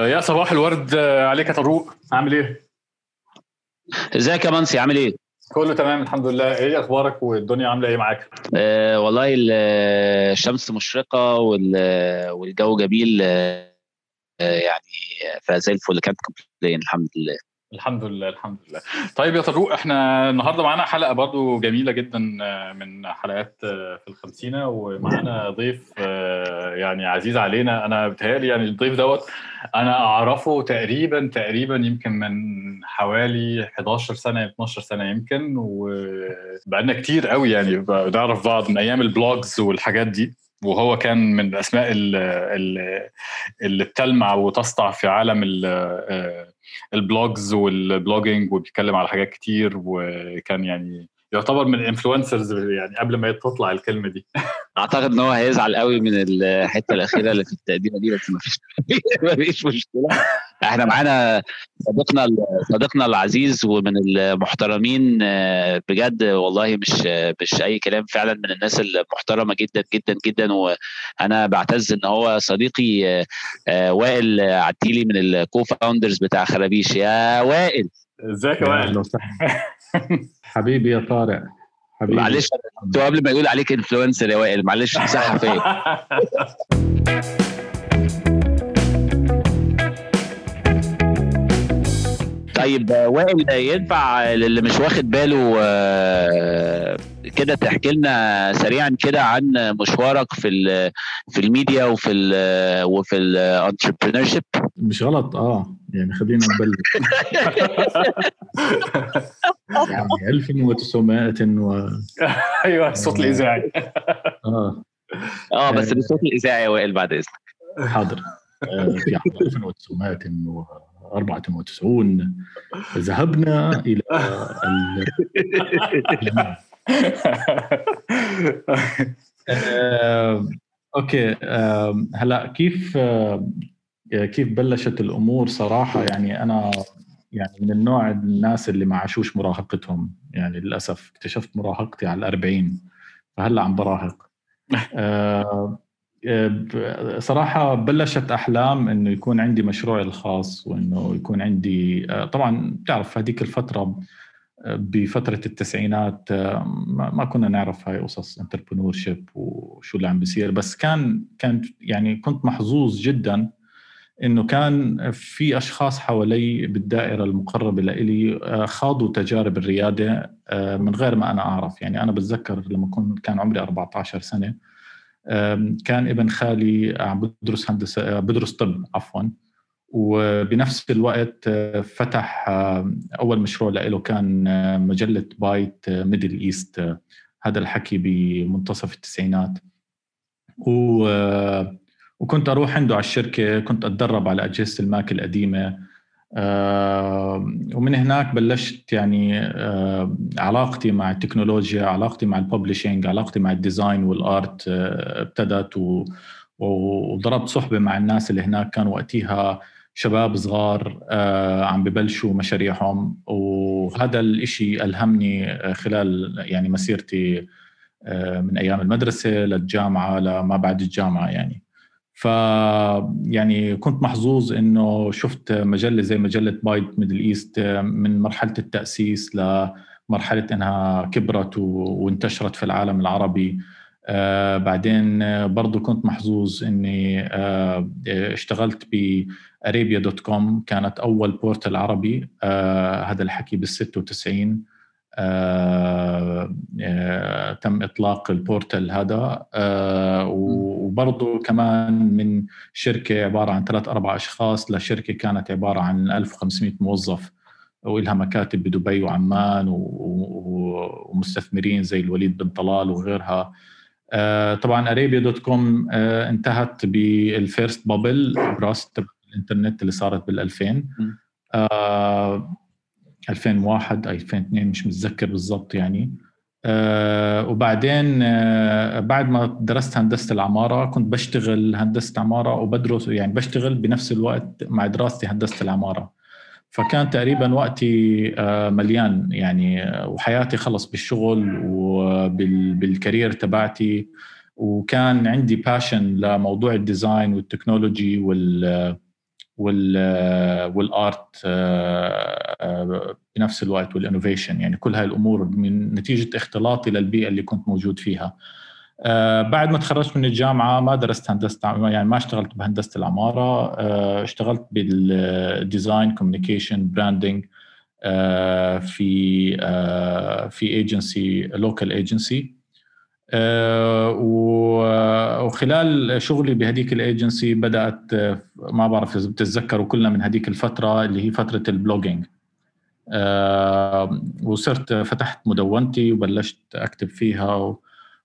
يا صباح الورد عليك يا طروق عامل إيه؟ ازيك يا منسي عامل إيه؟ كله تمام الحمد لله إيه أخبارك والدنيا عاملة إيه معاك؟ آه والله الشمس مشرقة والجو جميل آه يعني فزي الفل كانت كومبلين الحمد لله الحمد لله الحمد لله. طيب يا طارق إحنا النهارده معانا حلقة برضو جميلة جدا من حلقات في الخمسينة ومعانا ضيف يعني عزيز علينا. أنا بتهيألي يعني الضيف دوت أنا أعرفه تقريبا تقريبا يمكن من حوالي 11 سنة 12 سنة يمكن وبقالنا كتير قوي يعني بنعرف بعض من أيام ال blogs والحاجات دي. وهو كان من الاسماء اللي بتلمع وتسطع في عالم ال blogs وال blogging وبيتكلم على حاجات كتير وكان يعني يعتبر من ال influencers يعني قبل ما تطلع الكلمة دي. أعتقد إن هو هيزعل قوي من الحتة الأخيرة اللي في التقديمه دي بس ما فيش ما فيش مشكلة. إحنا معانا صديقنا صديقنا العزيز ومن المحترمين بجد والله مش مش أي كلام فعلا من الناس المحترمة جدا جدا جدا. وأنا بعتز إن هو صديقي وائل عتيلي من الكو فاوندرز بتاع خرابيش. يا وائل! إزيك يا وائل؟ حبيبي يا طارق. حبيبي. معلش قبل ما يقول عليك influencer يا وائل معلش صح فين طيب وائل ينفع للي مش واخد باله كده تحكي لنا سريعا كده عن مشوارك في في الميديا وفي ال وفي ال entrepreneurship مش غلط آه يعني خلينا نبلش يعني 1900 و أيوه الصوت الإذاعي. آه. آه بس بالصوت الإذاعي يا وائل بعد إذنك. حاضر. في عام 1994 ذهبنا إلى آه، أوكي آه، هلا كيف آه، كيف بلشت الأمور صراحة؟ يعني أنا يعني من النوع الناس اللي ما عاشوش مراهقتهم. يعني للأسف اكتشفت مراهقتي على الأربعين فهلا عم براهق. صراحة بلشت أحلام إنه يكون عندي مشروعي الخاص وإنه يكون عندي طبعا بتعرف هذيك الفترة بفترة التسعينات ما كنا نعرف هاي قصص انتربرنور شيب وشو اللي عم بيصير بس كان كان يعني كنت محظوظ جدا إنه كان في أشخاص حوالي بالدائرة المقربة لإلي خاضوا تجارب الريادة من غير ما أنا أعرف. يعني أنا بتذكر لما كنت كان عمري 14 سنة كان ابن خالي عم بدرس هندسة بدرس طب عفوا. وبنفس الوقت فتح أول مشروع له كان مجلة Byte Middle East. هذا الحكي بمنتصف التسعينات. و وكنت أروح عنده على الشركة كنت أتدرب على أجهزة ال Mac القديمة. ومن هناك بلشت يعني علاقتي مع التكنولوجيا علاقتي مع ال publishing علاقتي مع ال design وال art ابتدت وضربت صحبة مع الناس اللي هناك كانوا وقتها شباب صغار عم ببلشوا مشاريعهم. وهذا الإشي ألهمني خلال يعني مسيرتي من أيام المدرسة للجامعة لما بعد الجامعة يعني. ف يعني كنت محظوظ إنه شفت مجلة زي مجلة Byte Middle East من مرحلة التأسيس لمرحلة إنها كبرت وانتشرت في العالم العربي. آه بعدين برضو كنت محظوظ إني آه اشتغلت ب Arabia dot com كانت أول portal عربي. آه هذا الحكي بال 96 آه آه تم إطلاق ال portal هذا. آه وبرضه كمان من شركة عبارة عن ثلاث أربع أشخاص لشركة كانت عبارة عن 1500 موظف ولها مكاتب بدبي وعمان ومستثمرين زي الوليد بن طلال وغيرها. طبعا Arabia dot com انتهت بال first bubble burst الإنترنت اللي صارت بال 2000 2001 2002 مش متذكر بالضبط يعني. آه وبعدين آه بعد ما درست هندسة العمارة كنت بشتغل هندسة عمارة وبدرس يعني بشتغل بنفس الوقت مع دراستي هندسة العمارة. فكان تقريبا وقتي آه مليان يعني وحياتي خلص بالشغل وبال career تبعتي. وكان عندي passion لموضوع ال design والتكنولوجي وال وال art بنفس الوقت وال innovation. يعني كل هاي الأمور من نتيجة اختلاطي للبيئه اللي كنت موجود فيها. بعد ما تخرجت من الجامعة ما درست هندسة يعني ما اشتغلت بهندسة العمارة. اشتغلت بال design communication branding في في agency local agency وخلال شغلي بهديك الأيجنسي بدأت ما بعرف إذا بتتذكروا كلنا من هديك الفترة اللي هي فترة ال blogging. وصرت فتحت مدونتي وبلشت أكتب فيها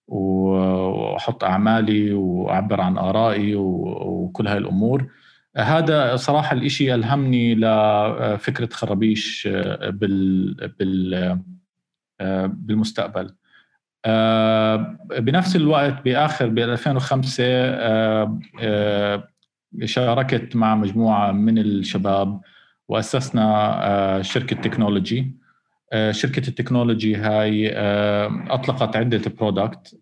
وأحط أعمالي وأعبر عن آرائي وكل هاي الأمور. هذا صراحة الإشي ألهمني لفكره خرابيش بال بال بالمستقبل. بنفس الوقت بآخر ب 2005 شاركت مع مجموعة من الشباب وأسسنا شركة technology. شركة ال technology هاي أطلقت عدة product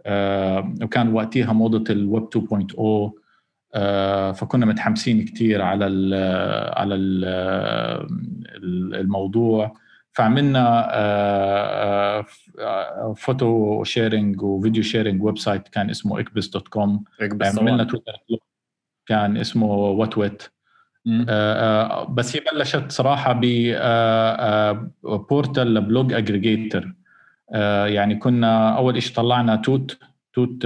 وكان وقتها موضة الويب 2.0 فكنا متحمسين كثير على على ال الموضوع. فعملنا photo sharing و video sharing website كان اسمه Ikbis dot com عملنا تويتر كان اسمه WatWet بس هي بلشت صراحة ب portal ل blog aggregator يعني كنا أول شيء طلعنا toot toot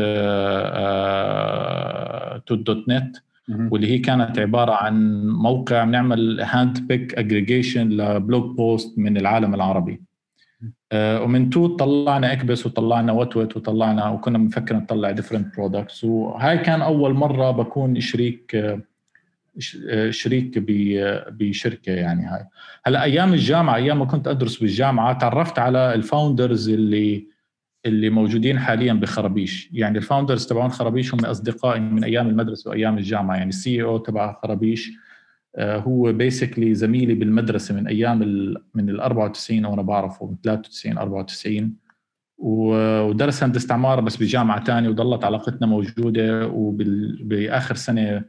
toot dot net. واللي هي كانت عبارة عن موقع بنعمل hand pick aggregation ل blog post من العالم العربي. ومن toot طلعنا Ikbis وطلعنا WatWet وطلعنا وكنا بنفكر نطلع different products وهاي كان أول مرة بكون شريك شريك بشركة يعني هاي. هلأ أيام الجامعة أيام ما كنت أدرس بالجامعة تعرفت على ال founders اللي اللي موجودين حاليا بخرابيش يعني ال founders تبعون خرابيش هم أصدقائي من أيام المدرسة وأيام الجامعة. يعني ال CEO تبع خرابيش هو basically زميلي بالمدرسة من أيام ال من ال 94 وأنا بعرفه من 93 94 ودرس هندسه عماره بس بجامعة ثانية وضلت علاقتنا موجودة. وباخر سنة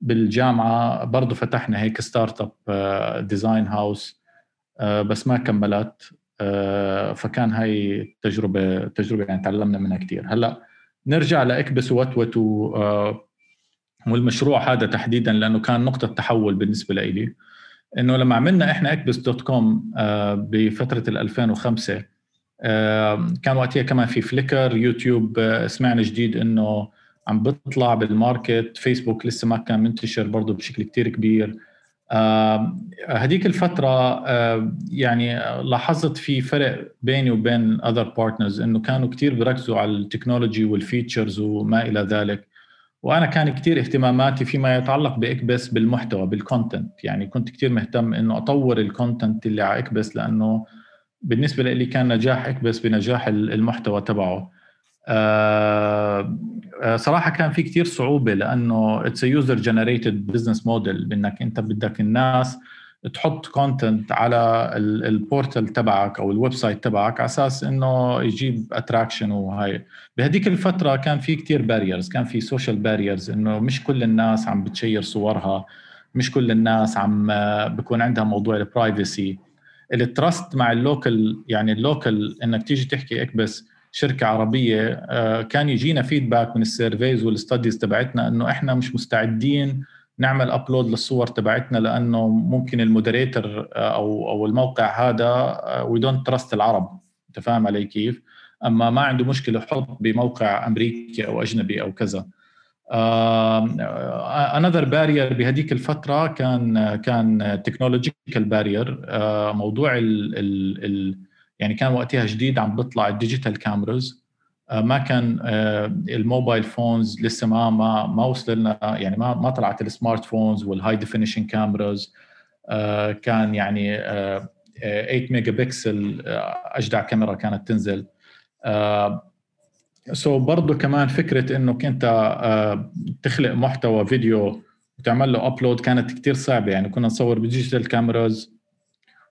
بالجامعة برضه فتحنا هيك startup design house بس ما كملت. فكان هاي تجربة تجربة يعني تعلمنا منها كثير هلأ نرجع ل Ikbis و WatWet والمشروع هذا تحديدا لأنه كان نقطة تحول بالنسبة لي إنه لما عملنا إحنا Ikbis dot com بفترة ال 2005 كان وقتها كمان في Flickr YouTube سمعنا جديد إنه عم بيطلع بالماركت فيسبوك لسه ما كان منتشر برضه بشكل كتير كبير. هذيك الفترة يعني لاحظت في فرق بيني وبين other partners إنه كانوا كثير بيركزوا على ال technology وال features وما إلى ذلك. وأنا كان كثير اهتماماتي فيما يتعلق بإكبس بالمحتوى بال content يعني كنت كثير مهتم إنه أطور ال content اللي على إكبس لأنه بالنسبة لي كان نجاح إكبس بنجاح المحتوى تبعه. صراحة كان في كثير صعوبة لأنه it's user generated business model بإنك أنت بدك الناس تحط content على ال portal تبعك أو ال website تبعك على أساس إنه يجيب attraction وهاي. بهديك الفترة كان في كثير barriers كان في social barriers إنه مش كل الناس عم بت share صورها مش كل الناس عم بكون عندها موضوع ال privacy ال trust مع ال local يعني ال local إنك تيجي تحكي اكبس شركة عربية كان يجينا feedback من ال surveys وال studies تبعتنا إنه إحنا مش مستعدين نعمل upload للصور تبعتنا لأنه ممكن ال moderator أو أو الموقع هذا we don't trust العرب انت فاهم علي كيف؟ أما ما عنده مشكلة يحط بموقع أمريكي أو أجنبي أو كذا another barrier بهذيك الفترة كان كان technological barrier موضوع ال ال ال يعني كان وقتها جديد عم بيطلع ال digital cameras ما كان ال mobile phones لسه ما ما ما وصل لنا يعني ما ما طلعت ال smart phones وال high definition cameras كان يعني 8 ميجا بكسل أجدع كاميرا كانت تنزل. so so برضه كمان فكرة انك انت تخلق محتوى فيديو وتعمل له upload كانت كتير صعبة. يعني كنا نصور ب digital cameras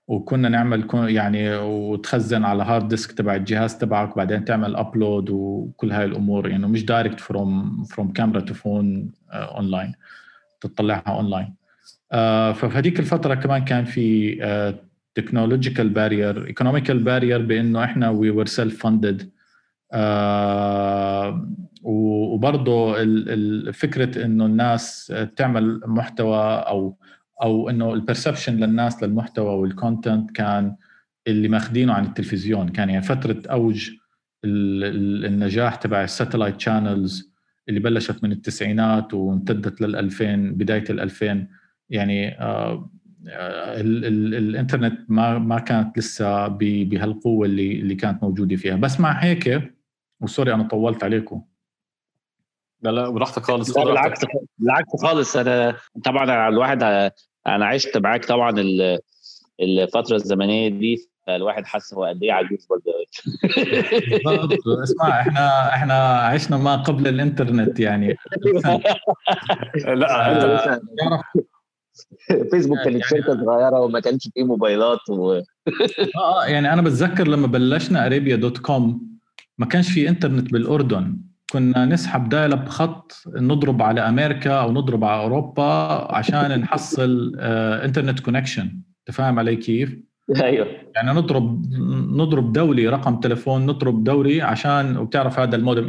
وكنا نعمل يعني وتخزن على hard disk تبع الجهاز تبعك وبعدين تعمل upload وكل هاي الأمور. يعني مش direct from from camera to phone online تطلعها اونلاين ففي هذيك الفترة كمان كان في technological barrier economical barrier بإنه إحنا we were self funded وبرضه فكرة إنه الناس تعمل محتوى أو أو إنه ال perception للناس للمحتوى وال content كان اللي ماخذينه عن التلفزيون. كان يعني فترة أوج النجاح تبع ال satellite channels اللي بلشت من التسعينات وامتدت لل 2000 بداية ال 2000 يعني آه ال ال الإنترنت ما ما كانت لسه بهالقوة اللي اللي كانت موجودة فيها. بس مع هيك وسوري أنا طولت عليكم. لا لا براحتك خالص لا بالعكس بالعكس خالص. أنا طبعا الواحد أنا عشت معاك طبعا الفترة الزمنية دي فالواحد حس هو قد إيه عجوز برضه اسمع إحنا إحنا عشنا ما قبل الإنترنت يعني. لا. فيسبوك كانت يعني شركة صغيرة وما كانش فيه موبايلات و... آه يعني أنا بتذكر لما بلشنا أريبيا دوت كوم ما كانش في إنترنت بالأردن. كنا نسحب dial بخط نضرب على أمريكا أو نضرب على أوروبا عشان نحصل آه internet connection انت فاهم علي كيف؟ أيوه. يعني نضرب نضرب دولي رقم تليفون نضرب دولي عشان وبتعرف هذا المودم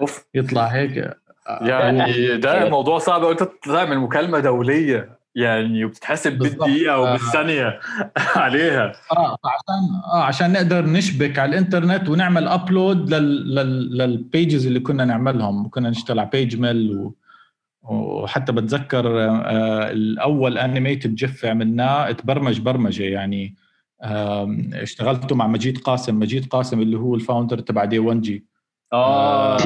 أوف. يطلع هيك. يعني ده موضوع صعب أنت تعمل مكالمه دولية. يعني وبتتحسب بالدقيقة وبالثانيه عليها. آه عشان آه عشان نقدر نشبك على الإنترنت ونعمل upload لل... لل... لل pages اللي كنا نعملهم. كنا نشتغل على PageMill و... وحتى بتذكر آه الأول animated GIF عملناه. اتبرمج برمجة يعني. آه اشتغلته مع مجيد قاسم. مجيد قاسم اللي هو ال founder تبع D1G آه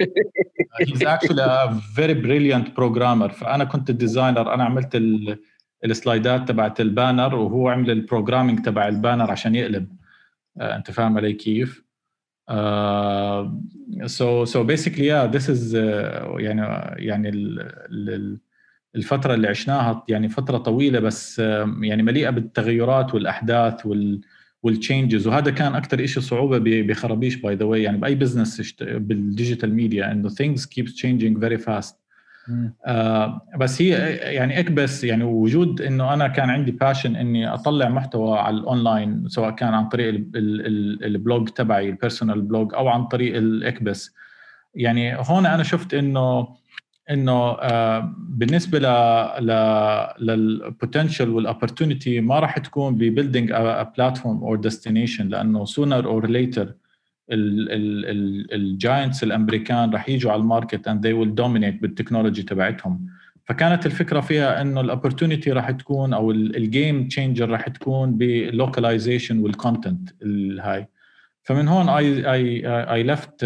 he's actually a very brilliant programmer. فأنا كنت ال designer أنا عملت ال slides تبعت ال banner وهو عمل ال programming تبع ال banner عشان يقلب. uh, أنت فاهم علي كيف؟ uh, so so basically yeah this is uh, يعني يعني ال, ال, الفترة اللي عشناها يعني فترة طويلة بس يعني مليئة بالتغيرات والأحداث وال وال changes وهذا كان أكثر شيء صعوبة بخرابيش by the way يعني بأي business بال digital media إنه keep changing very fast. آه بس هي يعني اكبس يعني وجود إنه أنا كان عندي passion إني أطلع محتوى على الاونلاين سواء كان عن طريق ال blog تبعي ال personal blog أو عن طريق الاكبس يعني هون أنا شفت إنه إنه بالنسبة ل لل potential وال opportunity ما راح تكون ب building platform or destination لأنه sooner or later ال giants الأمريكان راح يجوا على ال market and they will dominate بال technology تبعتهم. فكانت الفكرة فيها إنه ال opportunity راح تكون أو ال game changer راح تكون بال localization وال content الهاي فمن هون I I I left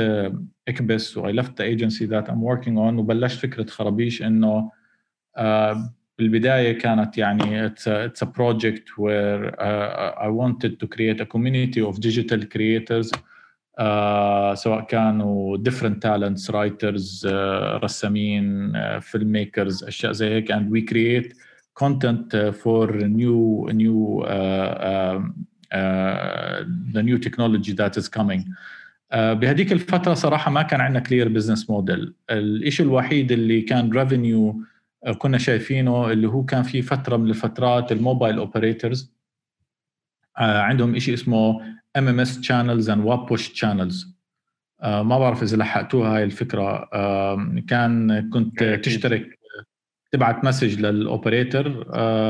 اكبس واي ليفت ذا ايجنسي ذات ام وركينج اون وبلشت فكره خرابيش انه uh, بالبدايه كانت يعني it's a, it's a project where uh, I wanted to create a community of digital creators uh, سواء كانوا different talents writers uh, رسامين uh, filmmakers اشياء زي هيك and we create content uh, for new new uh, uh, uh, the new technology that is coming uh, بهديك الفترة صراحة ما كان عندنا clear business model الشيء الوحيد اللي كان revenue كنا شايفينه اللي هو كان في فترة من الفترات ال mobile operators uh, عندهم شيء اسمه MMS channels and web push channels. uh, ما بعرف إذا لحقتوها هاي الفكرة. كان كنت تشترك تبعت message لل operator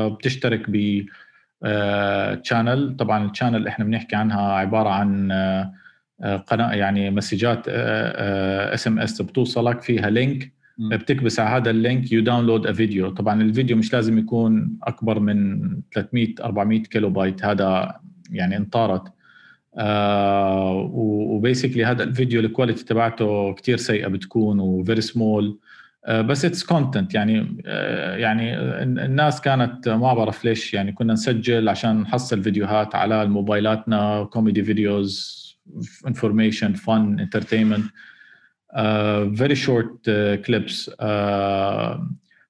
بتشترك ب channel طبعا ال channel إحنا بنحكي عنها عبارة عن قناة يعني مسجات SMS بتوصلك فيها link بتكبس على هذا ال link you download a video طبعا الفيديو مش لازم يكون أكبر من 300 400 كيلو بايت هذا يعني انطارت. آه و basically هذا الفيديو ال quality تبعته كتير سيئة بتكون و very small آه بس it's content يعني آه يعني الناس كانت ما بعرف ليش يعني كنا نسجل عشان نحصل فيديوهات على موبايلاتنا comedy videos information fun entertainment very short clips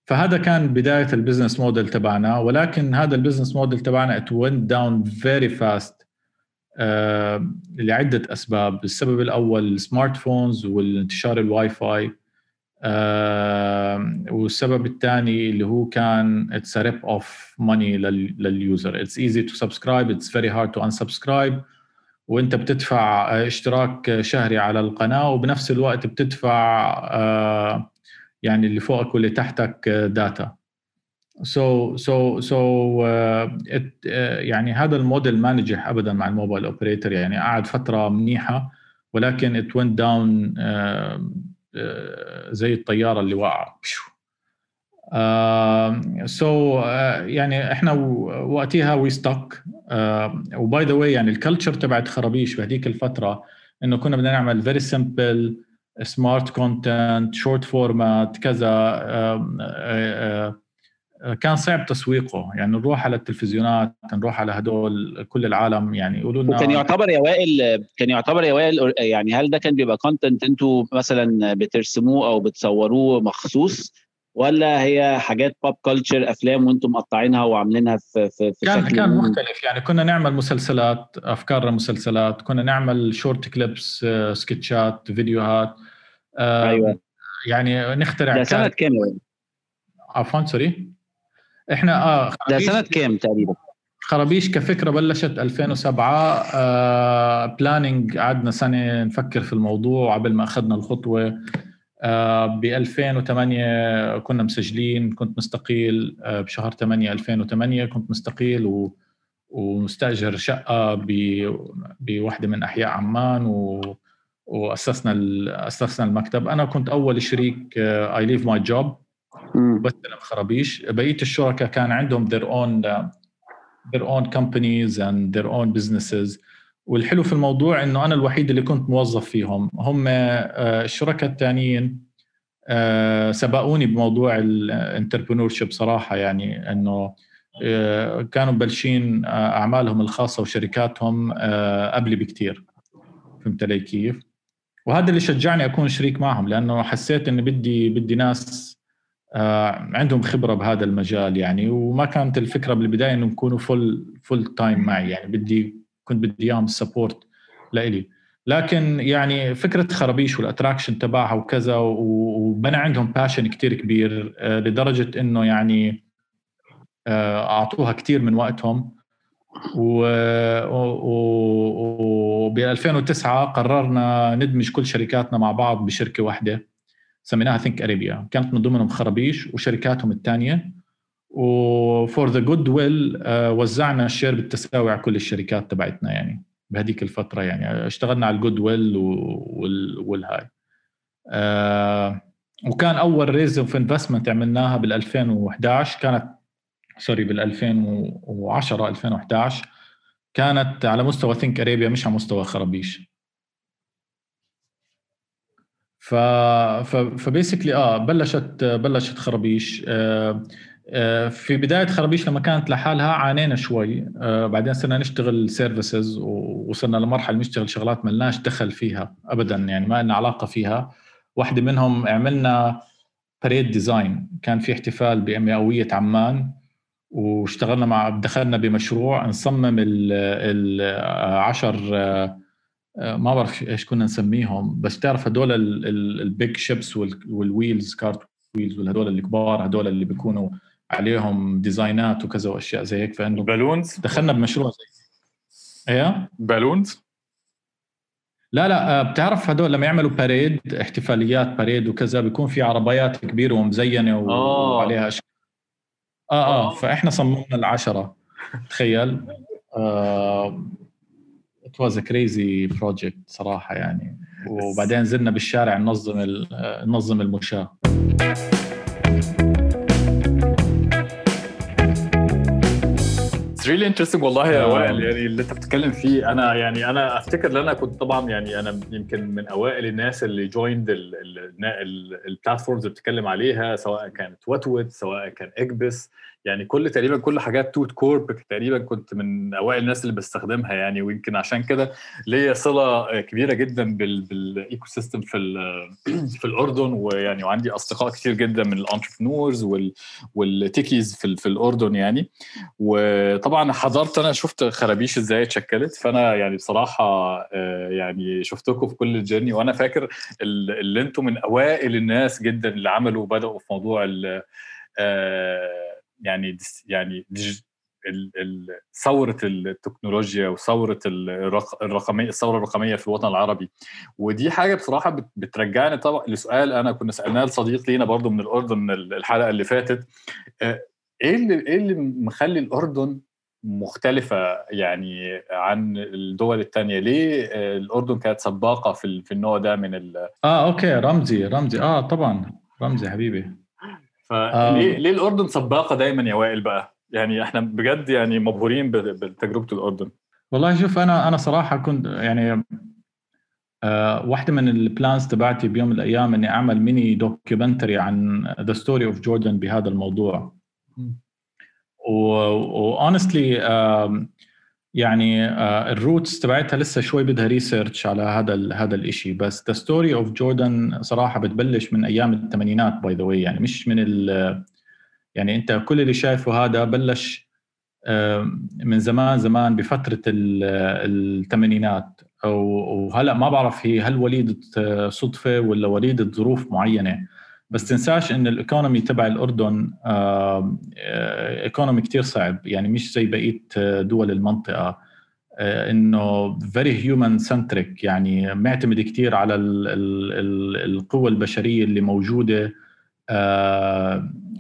فهذا كان بداية ال business model تبعنا ولكن هذا ال business model تبعنا it went down very fast Uh, لعدة أسباب، السبب الأول ال smartphones والانتشار ال Wi-Fi. Uh, والسبب الثاني اللي هو كان it's rip off money لل user it's easy to subscribe it's very hard to unsubscribe وانت بتدفع اشتراك شهري على القناة وبنفس الوقت بتدفع آه، يعني اللي فوقك واللي تحتك data so so so يعني هذا الموديل ما نجح ابدا مع ال mobile operator يعني قعد فترة منيحة ولكن it went down زي الطيارة اللي واقعة. so يعني إحنا وقتها we stuck و by the way يعني ال culture تبعت خرابيش بهذيك الفترة إنه كنا بدنا نعمل very simple smart content short format كذا. كان صعب تسويقه. يعني نروح على التلفزيونات نروح على هدول كل العالم يعني يقولوا لنا كان يعتبر يا وائل كان يعتبر يا وائل يعني هل ده كان بيبقى content أنتوا مثلا بترسموه أو بتصوروه مخصوص؟ ولا هي حاجات pop culture أفلام وأنتم مقطعينها وعاملينها في في, في كان كان مختلف. يعني كنا نعمل مسلسلات أفكار مسلسلات كنا نعمل short clips سكتشات فيديوهات. أيوه. يعني نخترع ده سنة كام؟ عفوا sorry. إحنا آه ده سنة كام تقريبا؟ خرابيش كفكرة بلشت 2007 آه planning قعدنا سنة نفكر في الموضوع قبل ما أخذنا الخطوة. آه ب 2008 كنا مسجلين كنت مستقيل آه بشهر 8 2008 كنت مستقيل و ومستأجر شقة بوحدة من أحياء عمان و وأسسنا أسسنا المكتب. أنا كنت أول شريك I leave my job بستلم خرابيش. بقية الشركاء كان عندهم their own their own companies and their own businesses. والحلو في الموضوع إنه أنا الوحيد اللي كنت موظف فيهم. هم الشركاء الثانيين سبقوني بموضوع ال entrepreneur صراحة يعني إنه كانوا مبلشين أعمالهم الخاصة وشركاتهم قبلي بكثير فهمت علي كيف؟ وهذا اللي شجعني أكون شريك معهم لأنه حسيت اني بدي بدي ناس عندهم خبرة بهذا المجال يعني. وما كانت الفكرة بالبداية انهم يكونوا full full time معي يعني. بدي كنت بدي إياهم ال support لإلي. لكن يعني فكرة خرابيش وال attraction تبعها وكذا وبنى عندهم passion كتير كبير لدرجة إنه يعني أعطوها كثير من وقتهم. و, ب 2009 قررنا ندمج كل شركاتنا مع بعض بشركة واحدة سميناها ثينك اريبيا كانت من ضمنهم خرابيش وشركاتهم الثانية و for the goodwill وزعنا ال share بالتساوي على كل الشركات تبعتنا يعني بهذيك الفترة يعني. اشتغلنا على ال goodwill والهاي. uh, وكان أول raise of investment عملناها بال 2011 كانت sorry بال 2010 2011 كانت على مستوى ثينك اريبيا مش على مستوى خرابيش. ف ف basically آه بلشت بلشت خرابيش. آه في بداية خرابيش لما كانت لحالها عانينا شوي. آه بعدين صرنا نشتغل services ووصلنا لمرحلة نشتغل شغلات ما لناش دخل فيها ابدا يعني ما لنا علاقة فيها. واحدة منهم عملنا parade design كان في احتفال بمئوية عمان واشتغلنا مع دخلنا بمشروع نصمم العشر ما بعرف إيش كنا نسميهم. بس تعرف هدول ال big shapes وال wheels cart wheels والهدول الكبار هدول اللي بيكونوا عليهم design ات وكذا وأشياء زي هيك فإنه balloons دخلنا بمشروع زي إيه؟ balloons لا لا بتعرف هدول لما يعملوا parade احتفاليات parade وكذا بيكون في عربيات كبيرة ومزينة وعليها اشكال آه آه فإحنا صممنا العشرة تخيل. آه it was crazy project صراحة يعني. وبعدين نزلنا بالشارع ننظم ننظم المشاة. It's really interesting والله يا وائل يعني اللي انت بتتكلم فيه أنا يعني أنا أفتكر إن أنا كنت طبعا يعني أنا يمكن من أوائل الناس اللي joined ال platforms اللي بتتكلم عليها سواء كانت وطوط سواء كان اكبس يعني كل تقريبا كل حاجات توت كورب تقريبا كنت من أوائل الناس اللي بستخدمها يعني ويمكن عشان كده ليا صلة كبيرة جدا بال ecosystem في في الأردن ويعني وعندي أصدقاء كتير جدا من ال entrepreneurs والتيكيز في, في الأردن يعني. وطبعا طبعا حضرت أنا شفت خرابيش إزاي اتشكلت. فأنا يعني بصراحة يعني شفتكم في كل الجيرني. وأنا فاكر اللي أنتم من أوائل الناس جدا اللي عملوا وبدأوا في موضوع يعني يعني ثورة التكنولوجيا وثورة الرقميه الثورة الرقمية في الوطن العربي. ودي حاجة بصراحة بترجعني طبعا لسؤال أنا كنا سألناه لصديق لينا برضو من الأردن الحلقة اللي فاتت. إيه اللي إيه اللي مخلي الأردن مختلفة يعني عن الدول الثانية ليه الأردن كانت سباقة في النوع ده من ال آه okay رمزي رمزي. آه طبعا. رمزي حبيبي. فليه آه. ليه الأردن سباقة دايما يا وائل بقى؟ يعني إحنا بجد يعني مبهورين بتجربة الأردن والله شوف أنا أنا صراحة كنت يعني آه واحدة من ال plans تبعتي بيوم من الأيام إني أعمل mini documentary عن the story of Jordan بهذا الموضوع و honestly يعني uh, ال roots تبعتها لسه شوي بدها research على هذا هذا الشيء بس the story of Jordan صراحة بتبلش من أيام الثمانينات by the way يعني مش من ال يعني أنت كل اللي شايفه هذا بلش من زمان زمان بفترة الثمانينات. وهلأ ما بعرف هي هل وليدة صدفة ولا وليدة ظروف معينة. بس تنساش إن ال economy تبع الأردن economy كثير صعب. يعني مش زي بقية دول المنطقة. إنه very human centric يعني معتمد كثير على القوى البشرية اللي موجودة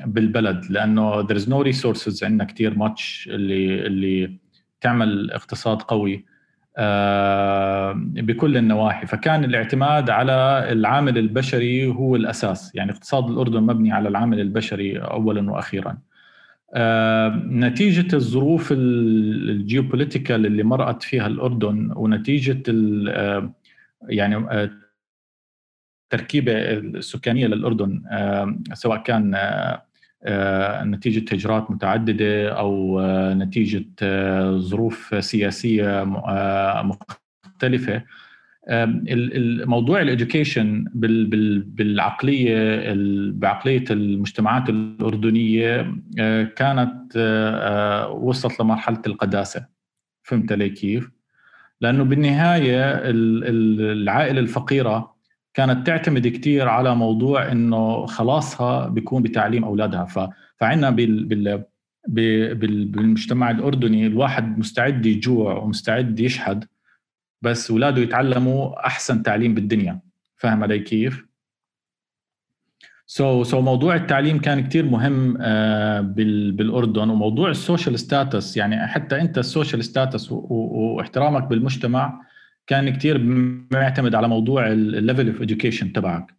بالبلد. لأنه there no resources عندنا كثير much اللي اللي تعمل اقتصاد قوي. بكل النواحي. فكان الاعتماد على العامل البشري هو الأساس. يعني اقتصاد الأردن مبني على العامل البشري اولا وأخيرا. نتيجة الظروف الجيوبوليتيكال اللي مرقت فيها الأردن ونتيجة يعني التركيبه السكانية للأردن سواء كان نتيجة هجرات متعددة أو نتيجة ظروف سياسية مختلفة الموضوع الإديوكيشن بالعقلية بعقلية المجتمعات الأردنية كانت وصلت لمرحلة القداسة فهمت علي كيف؟ لأنه بالنهاية العائلة الفقيرة كانت تعتمد كثير على موضوع إنه خلاصها بيكون بتعليم أولادها ف... فعندنا بال... بال... بالمجتمع الأردني الواحد مستعد يجوع ومستعد يشحد بس اولاده يتعلموا أحسن تعليم بالدنيا فاهم علي كيف؟ so so, so so موضوع التعليم كان كثير مهم uh, بال, بالأردن وموضوع ال social status يعني حتى أنت ال social status واحترامك بالمجتمع كان كتير معتمد على موضوع ال level of education تبعك.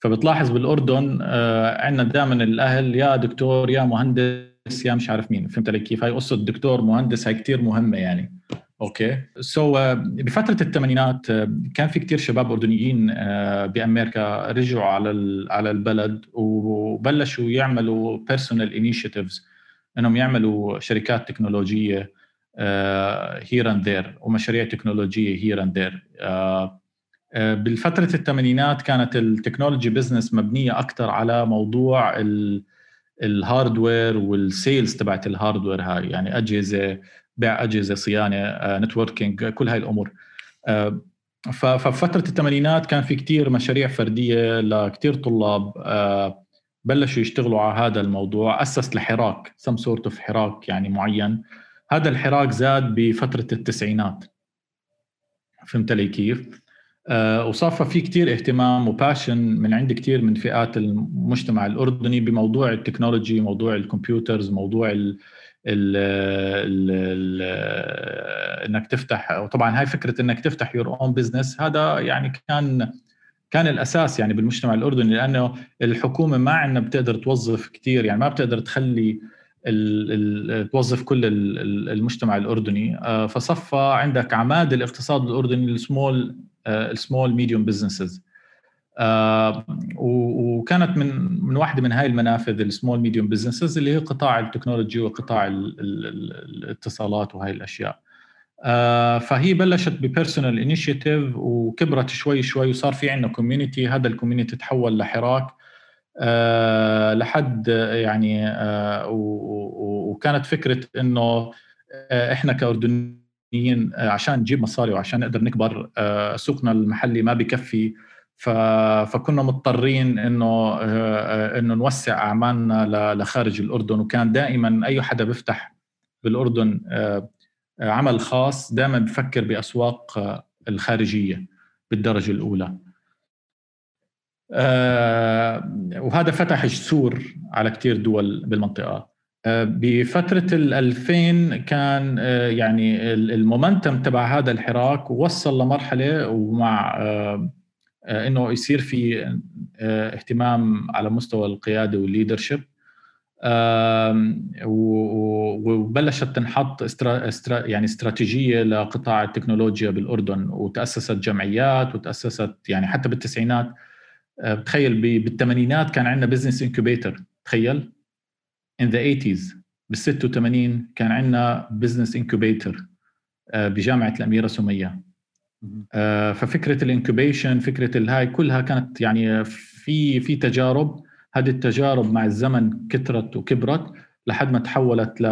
فبتلاحظ بالأردن آه عندنا دائما الأهل يا دكتور يا مهندس يا مش عارف مين. فهمت علي كيف؟ هاي قصة دكتور مهندس هاي كتير مهمة يعني. okay؟ so so, uh, بفترة الثمانينات uh, كان في كتير شباب أردنيين بأمريكا رجعوا على على البلد وبلشوا يعملوا personal initiatives إنهم يعملوا شركات تكنولوجية. here and there ومشاريع تكنولوجية here and there بالفترة الثمانينات كانت ال technology business مبنية أكثر على موضوع ال hardware وال sales تبعت ال hardware هاي يعني أجهزة بيع أجهزة صيانة networking كل هاي الأمور. ففترة الثمانينات كان في كتير مشاريع فردية لكتير طلاب بلشوا يشتغلوا على هذا الموضوع. أسس لحراك some sort of حراك يعني معين. هذا الحراك زاد بفترة التسعينات فهمت علي كيف؟ أه وصار في كتير اهتمام و passion من عند كتير من فئات المجتمع الأردني بموضوع ال technology موضوع ال computers موضوع ال ال ال ال إنك تفتح وطبعا هاي فكرة إنك تفتح your own business هذا يعني كان كان الأساس يعني بالمجتمع الأردني لأنه الحكومة ما عندنا بتقدر توظف كثير يعني ما بتقدر تخلي توظف كل المجتمع الأردني. فصفى عندك عماد الاقتصاد الأردني ال small ال small medium businesses وكانت من من واحدة من هاي المنافذ ال small medium businesses اللي هي قطاع التكنولوجي وقطاع الاتصالات وهي الأشياء. فهي بلشت ب personal initiative وكبرت شوي شوي وصار في عندنا community هذا ال community تحول لحراك. لحد يعني أه وكانت فكرة إنه إحنا كأردنيين عشان نجيب مصاري وعشان نقدر نكبر سوقنا المحلي ما بكفي. فكنا مضطرين إنه إنه نوسع أعمالنا لخارج الأردن. وكان دائما أي حدا بيفتح بالأردن عمل خاص دائما بفكر بأسواق الخارجية بالدرجة الأولى. وهذا فتح جسور على كثير دول بالمنطقة. بفترة ال 2000 كان يعني المومنتم تبع هذا الحراك وصل لمرحلة ومع إنه يصير في اهتمام على مستوى القيادة والليدرشيب. وبلشت تنحط يعني استراتيجية لقطاع التكنولوجيا بالأردن وتأسست جمعيات وتأسست يعني حتى بالتسعينات. بتخيل بالثمانينات كان عندنا business incubator تخيل؟ In the 80s بال 86 كان عندنا business incubator بجامعة الأميرة سمية. ففكرة ال incubation فكرة الهاي كلها كانت يعني في في تجارب. هذه التجارب مع الزمن كثرت وكبرت لحد ما تحولت ل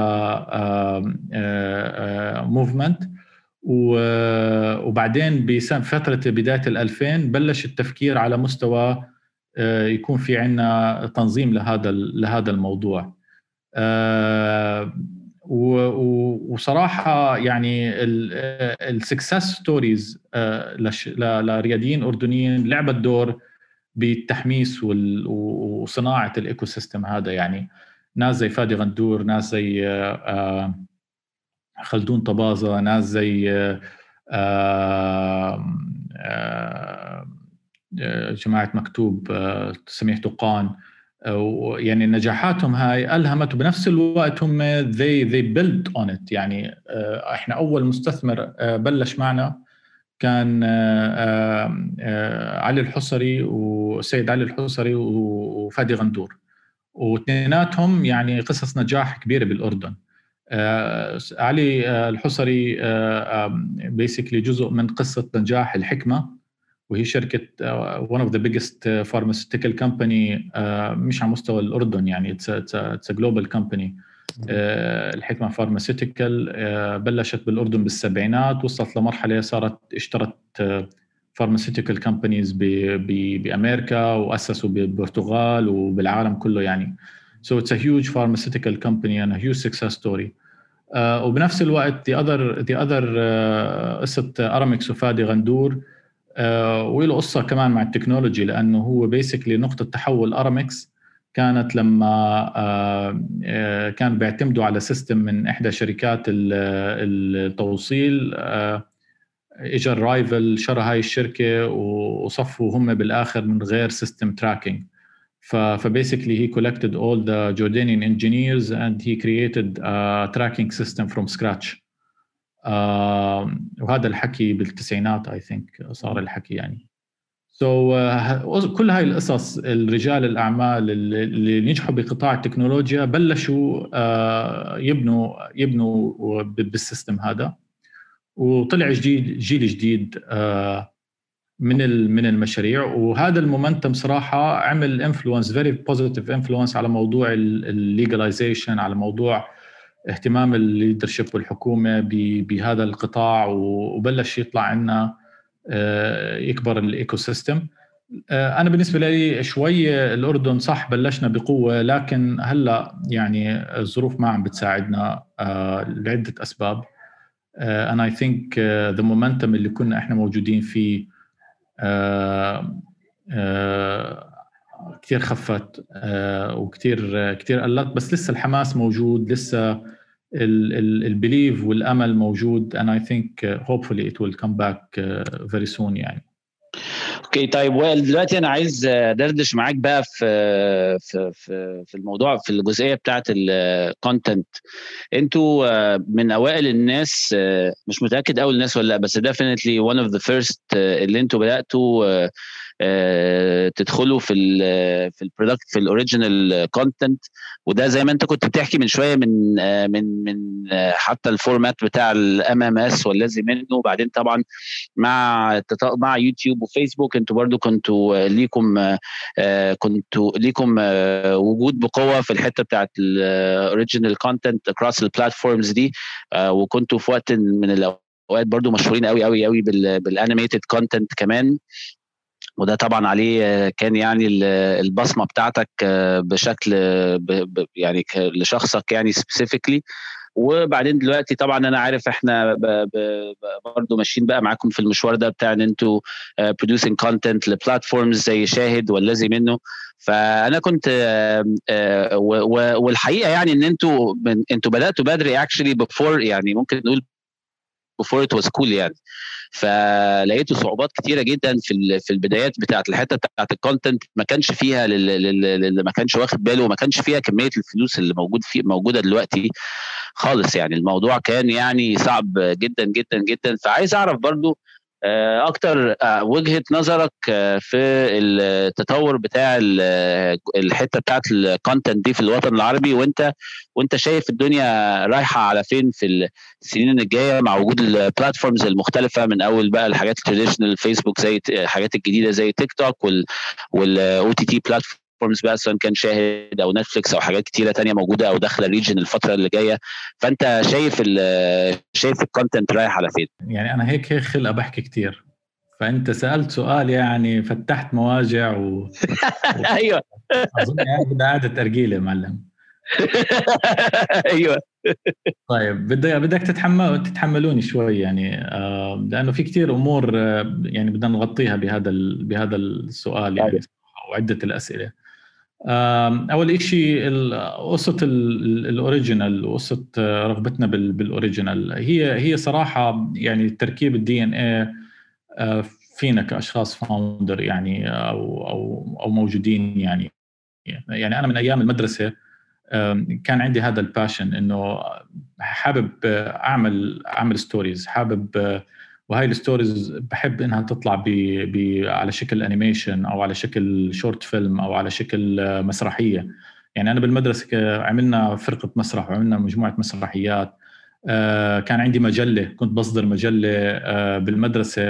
movement وبعدين بفتره بداية ال 2000 بلش التفكير على مستوى يكون في عندنا تنظيم لهذا لهذا الموضوع. وصراحة يعني ال success stories لرياديين أردنيين لعبت دور بالتحميس وصناعة ال ecosystem هذا يعني. ناس زي فادي غندور ناس زي خلدون طبازة ناس زي جماعة مكتوب سميح تقان يعني نجاحاتهم هاي ألهمت وبنفس الوقت هم they they built on it. يعني إحنا أول مستثمر بلش معنا كان علي الحصري وسيد علي الحصري وفادي غندور. واثنيناتهم يعني قصص نجاح كبيرة بالأردن. علي الحصري basically جزء من قصة نجاح الحكمة وهي شركة one of the biggest pharmaceutical company مش على مستوى الأردن يعني a global company الحكمة pharmaceutical بلشت بالأردن بالسبعينات وصلت لمرحلة صارت اشترت pharmaceutical companies بأمريكا وأسسوا بالبرتغال وبالعالم كله يعني. So it's a huge pharmaceutical company and a huge success story. Uh, وبنفس الوقت the other the other uh, قصة ارامكس وفادي غندور آه وله قصة كمان مع ال technology لأنه هو basically نقطة تحول ارامكس كانت لما آه آه كان بيعتمدوا على system من إحدى شركات التوصيل اجى ال rival شرى هاي الشركة وصفوا هم بالآخر من غير system tracking ف basically he collected all the Jordanian engineers and he created a tracking system from scratch. وهذا الحكي بالتسعينات I think صار الحكي يعني. So, uh, كل هاي القصص الرجال الأعمال اللي نجحوا بقطاع التكنولوجيا بلشوا uh, يبنوا يبنوا بال system هذا. وطلع جديد جيل جديد uh, من من المشاريع. وهذا ال momentum صراحة عمل influence very positive influence على موضوع ال legalization على موضوع اهتمام ال leadership والحكومة بهذا القطاع. وبلش يطلع عنا آه، يكبر ال ecosystem آه، أنا بالنسبة لي شوي الأردن صح بلشنا بقوة لكن هلأ يعني الظروف ما عم بتساعدنا آه، لعدة أسباب. أنا I think the momentum اللي كنا إحنا موجودين فيه كثير خفت وكثير كثير قلت بس لسه الحماس موجود لسه ال belief والأمل موجود and I think hopefully it will come back very soon يعني. okay طيب وائل دلوقتي أنا عايز دردش معاك بقى في في في, في الموضوع في الجزئية بتاعه ال content أنتوا من أوائل الناس مش متأكد اول الناس ولا لأ بس definitely one of the first اللي أنتوا بدأتوا تدخلوا في ال في ال product في ال original content وده زي ما انت كنت بتحكي من شوية من من من حتى ال format بتاع ال MMS والذي منه. وبعدين طبعا مع مع يوتيوب وفيسبوك أنتوا برضو كنتوا ليكم كنتوا ليكم وجود بقوة في الحتة بتاعت ال original content across ال platforms دي. وكنتوا في وقت من الأوقات برضو مشهورين قوي قوي قوي بال animated content كمان. وده طبعا عليه كان يعني البصمة بتاعتك بشكل يعني لشخصك يعني specifically وبعدين دلوقتي طبعا أنا عارف إحنا برضه ماشيين بقى معاكم في المشوار ده بتاع إن أنتوا producing content ل platforms زي شاهد والذي منه. فأنا كنت والحقيقة يعني إن أنتوا أنتوا بدأتوا بدري actually before يعني ممكن نقول before it was cool يعني. فلقيته صعوبات كتيرة جدا في في البدايات بتاعت الحتة بتاعت ال content ما كانش فيها اللي ما كانش واخد باله وما كانش فيها كمية الفلوس اللي موجود في موجودة دلوقتي. خالص يعني. الموضوع كان يعني صعب جدا جدا جدا. فعايز أعرف برضو أكتر وجهة نظرك في التطور بتاع الحتة بتاعت ال content دي في الوطن العربي. وأنت وأنت شايف الدنيا رايحة على فين في السنين الجاية مع وجود ال platforms المختلفة من أول بقى الحاجات ال traditional فيسبوك زي الحاجات الجديدة زي تيك توك وال OTT platform platforms بقى سواء كان شاهد أو نتفليكس أو حاجات كتيرة تانية موجودة أو داخلة ال region الفترة اللي جاية. فأنت شايف شايف ال content رايح على فين؟ يعني أنا هيك هيك خلقة بحكي كتير. فأنت سألت سؤال يعني فتحت مواجع و أيوه. أظن يعني بدها قعدة ترجيلة معلم. أيوه. طيب بدك بدك تتحمل تتحملوني شوي يعني آه لأنه في كتير أمور آه يعني بدنا نغطيها بهذا بهذا السؤال يعني وعدة الأسئلة. أول شيء قصه ال original وقصه رغبتنا بال original. هي هي صراحة يعني تركيب ال DNA فينا كأشخاص founder يعني أو أو أو موجودين يعني. يعني أنا من أيام المدرسة كان عندي هذا ال passion إنه حابب أعمل أعمل stories حابب وهاي ال stories بحب إنها تطلع ب ب على شكل animation أو على شكل short film أو على شكل مسرحية. يعني أنا بالمدرسة عملنا فرقة مسرح وعملنا مجموعة مسرحيات. كان عندي مجلة كنت بصدر مجلة بالمدرسة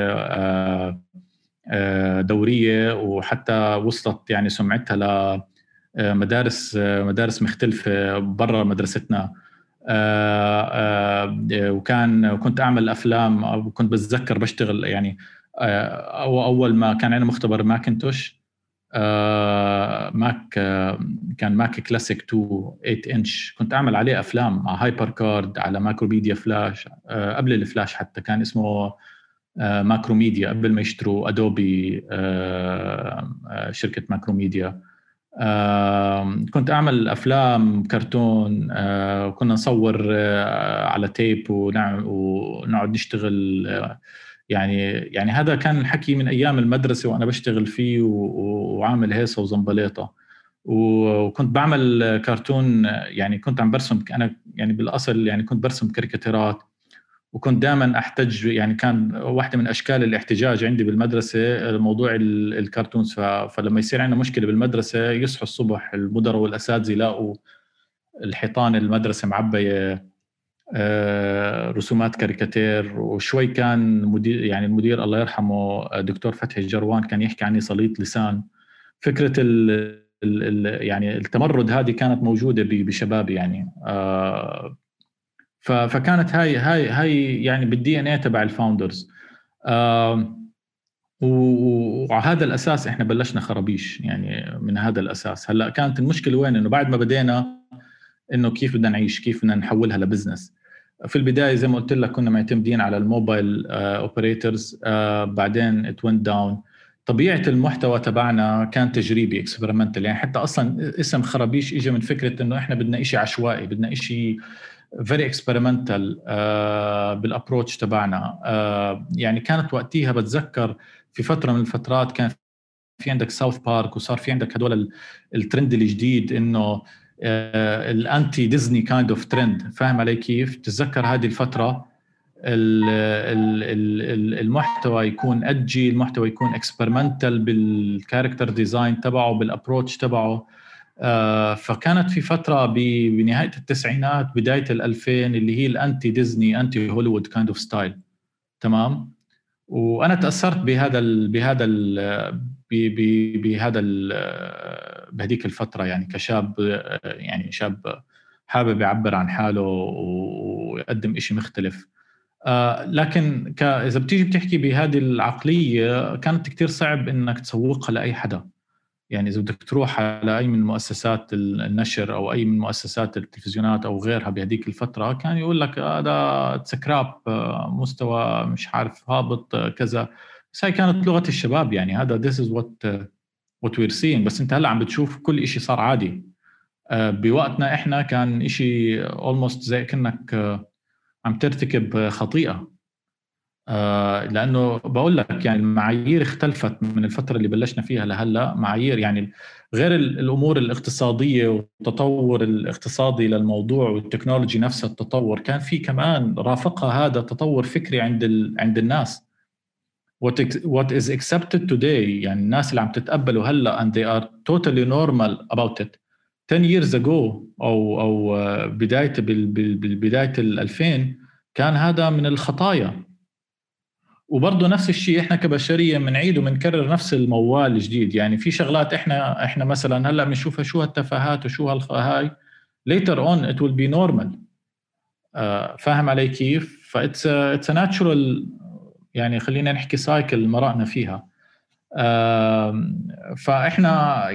دورية وحتى وصلت يعني سمعتها لمدارس مدارس مختلفة برا مدرستنا. وكان كنت أعمل أفلام أو كنت بتذكر بشتغل يعني أو أول ما كان عندنا مختبر Macintosh Mac كان Mac Classic 2 8 إنش. كنت أعمل عليه أفلام على HyperCard على Macromedia Flash قبل الفلاش حتى كان اسمه Macromedia قبل ما يشتروا Adobe شركة Macromedia. آه كنت أعمل أفلام كرتون آه كنا نصور آه على tape ونقعد نشتغل يعني يعني هذا كان الحكي من أيام المدرسة وأنا بشتغل فيه وعامل هيصة وزنبليطة. وكنت بعمل كرتون يعني كنت عم برسم أنا يعني بالأصل يعني كنت برسم كاريكاتيرات. وكنت دائما أحتج يعني كان واحدة من أشكال الاحتجاج عندي بالمدرسة موضوع الكرتونز. فلما يصير عندنا مشكلة بالمدرسة يصحوا الصبح المدراء والأساتذة يلاقوا الحيطان المدرسة معبية رسومات كاريكاتير. وشوي كان مدير يعني المدير الله يرحمه دكتور فتحي الجروان كان يحكي عني سليط لسان. فكرة ال يعني التمرد هذه كانت موجودة بشبابي يعني فكانت هاي هاي هاي يعني بال DNA تبع ال founders وعلى هذا الأساس إحنا بلشنا خرابيش يعني من هذا الأساس. هلأ كانت المشكلة وين؟ إنه بعد ما بدينا إنه كيف بدنا نعيش كيف بدنا نحولها ل business. في البداية زي ما قلت لك كنا معتمدين على ال mobile operators بعدين it went down طبيعة المحتوى تبعنا كان تجريبي experimental يعني حتى أصلا اسم خرابيش اجى من فكرة إنه إحنا بدنا شيء عشوائي بدنا شيء very experimental بال approach تبعنا. Uh, يعني كانت وقتها بتذكر في فترة من الفترات كان في عندك ساوث بارك وصار في عندك هدول الترند الجديد إنه ال anti Disney kind of trend فاهم علي كيف؟ تتذكر هذه الفترة المحتوى يكون edgy المحتوى يكون experimental بال character design تبعه بال approach تبعه. فكانت في فترة بنهاية التسعينات بداية ال2000 اللي هي ال anti Disney anti Hollywood kind of style تمام؟ وأنا تأثرت بهذا ال بهذا ال بهذا بهذيك الفترة يعني كشاب يعني شاب حابب يعبر عن حاله ويقدم شيء مختلف. آه، لكن إذا بتيجي بتحكي بهذه العقلية كانت كثير صعب إنك تسوقها لأي حدا. يعني إذا بدك تروح على أي من مؤسسات النشر أو أي من مؤسسات التلفزيونات أو غيرها بهذيك الفترة كان يقول لك هذا سكراب آه، مستوى مش عارف هابط آه، كذا. بس هاي كانت لغة الشباب يعني هذا is what what we're seeing. بس أنت هلأ عم بتشوف كل شيء صار عادي. بوقتنا إحنا كان شيء اولموست زي كأنك عم ترتكب خطيئة. آه لأنه بقول لك يعني المعايير اختلفت من الفترة اللي بلشنا فيها لهلأ. معايير يعني غير الأمور الاقتصادية والتطور الاقتصادي للموضوع والتكنولوجي نفسها التطور كان في كمان رافقها هذا تطور فكري عند ال... عند الناس. What what is accepted today يعني الناس اللي عم تتقبله هلأ and they are totally normal about it. 10 years ago أو أو بداية بالبدايه ال 2000 كان هذا من الخطايا. وبرضه نفس الشيء إحنا كبشرية بنعيد وبنكرر نفس الموال الجديد. يعني في شغلات إحنا إحنا مثلا هلأ بنشوفها شو هالتفاهات وشو هاي later on it will be normal. uh, فاهم علي كيف؟ ف it's it's natural يعني خلينا نحكي cycle مرقنا فيها. فإحنا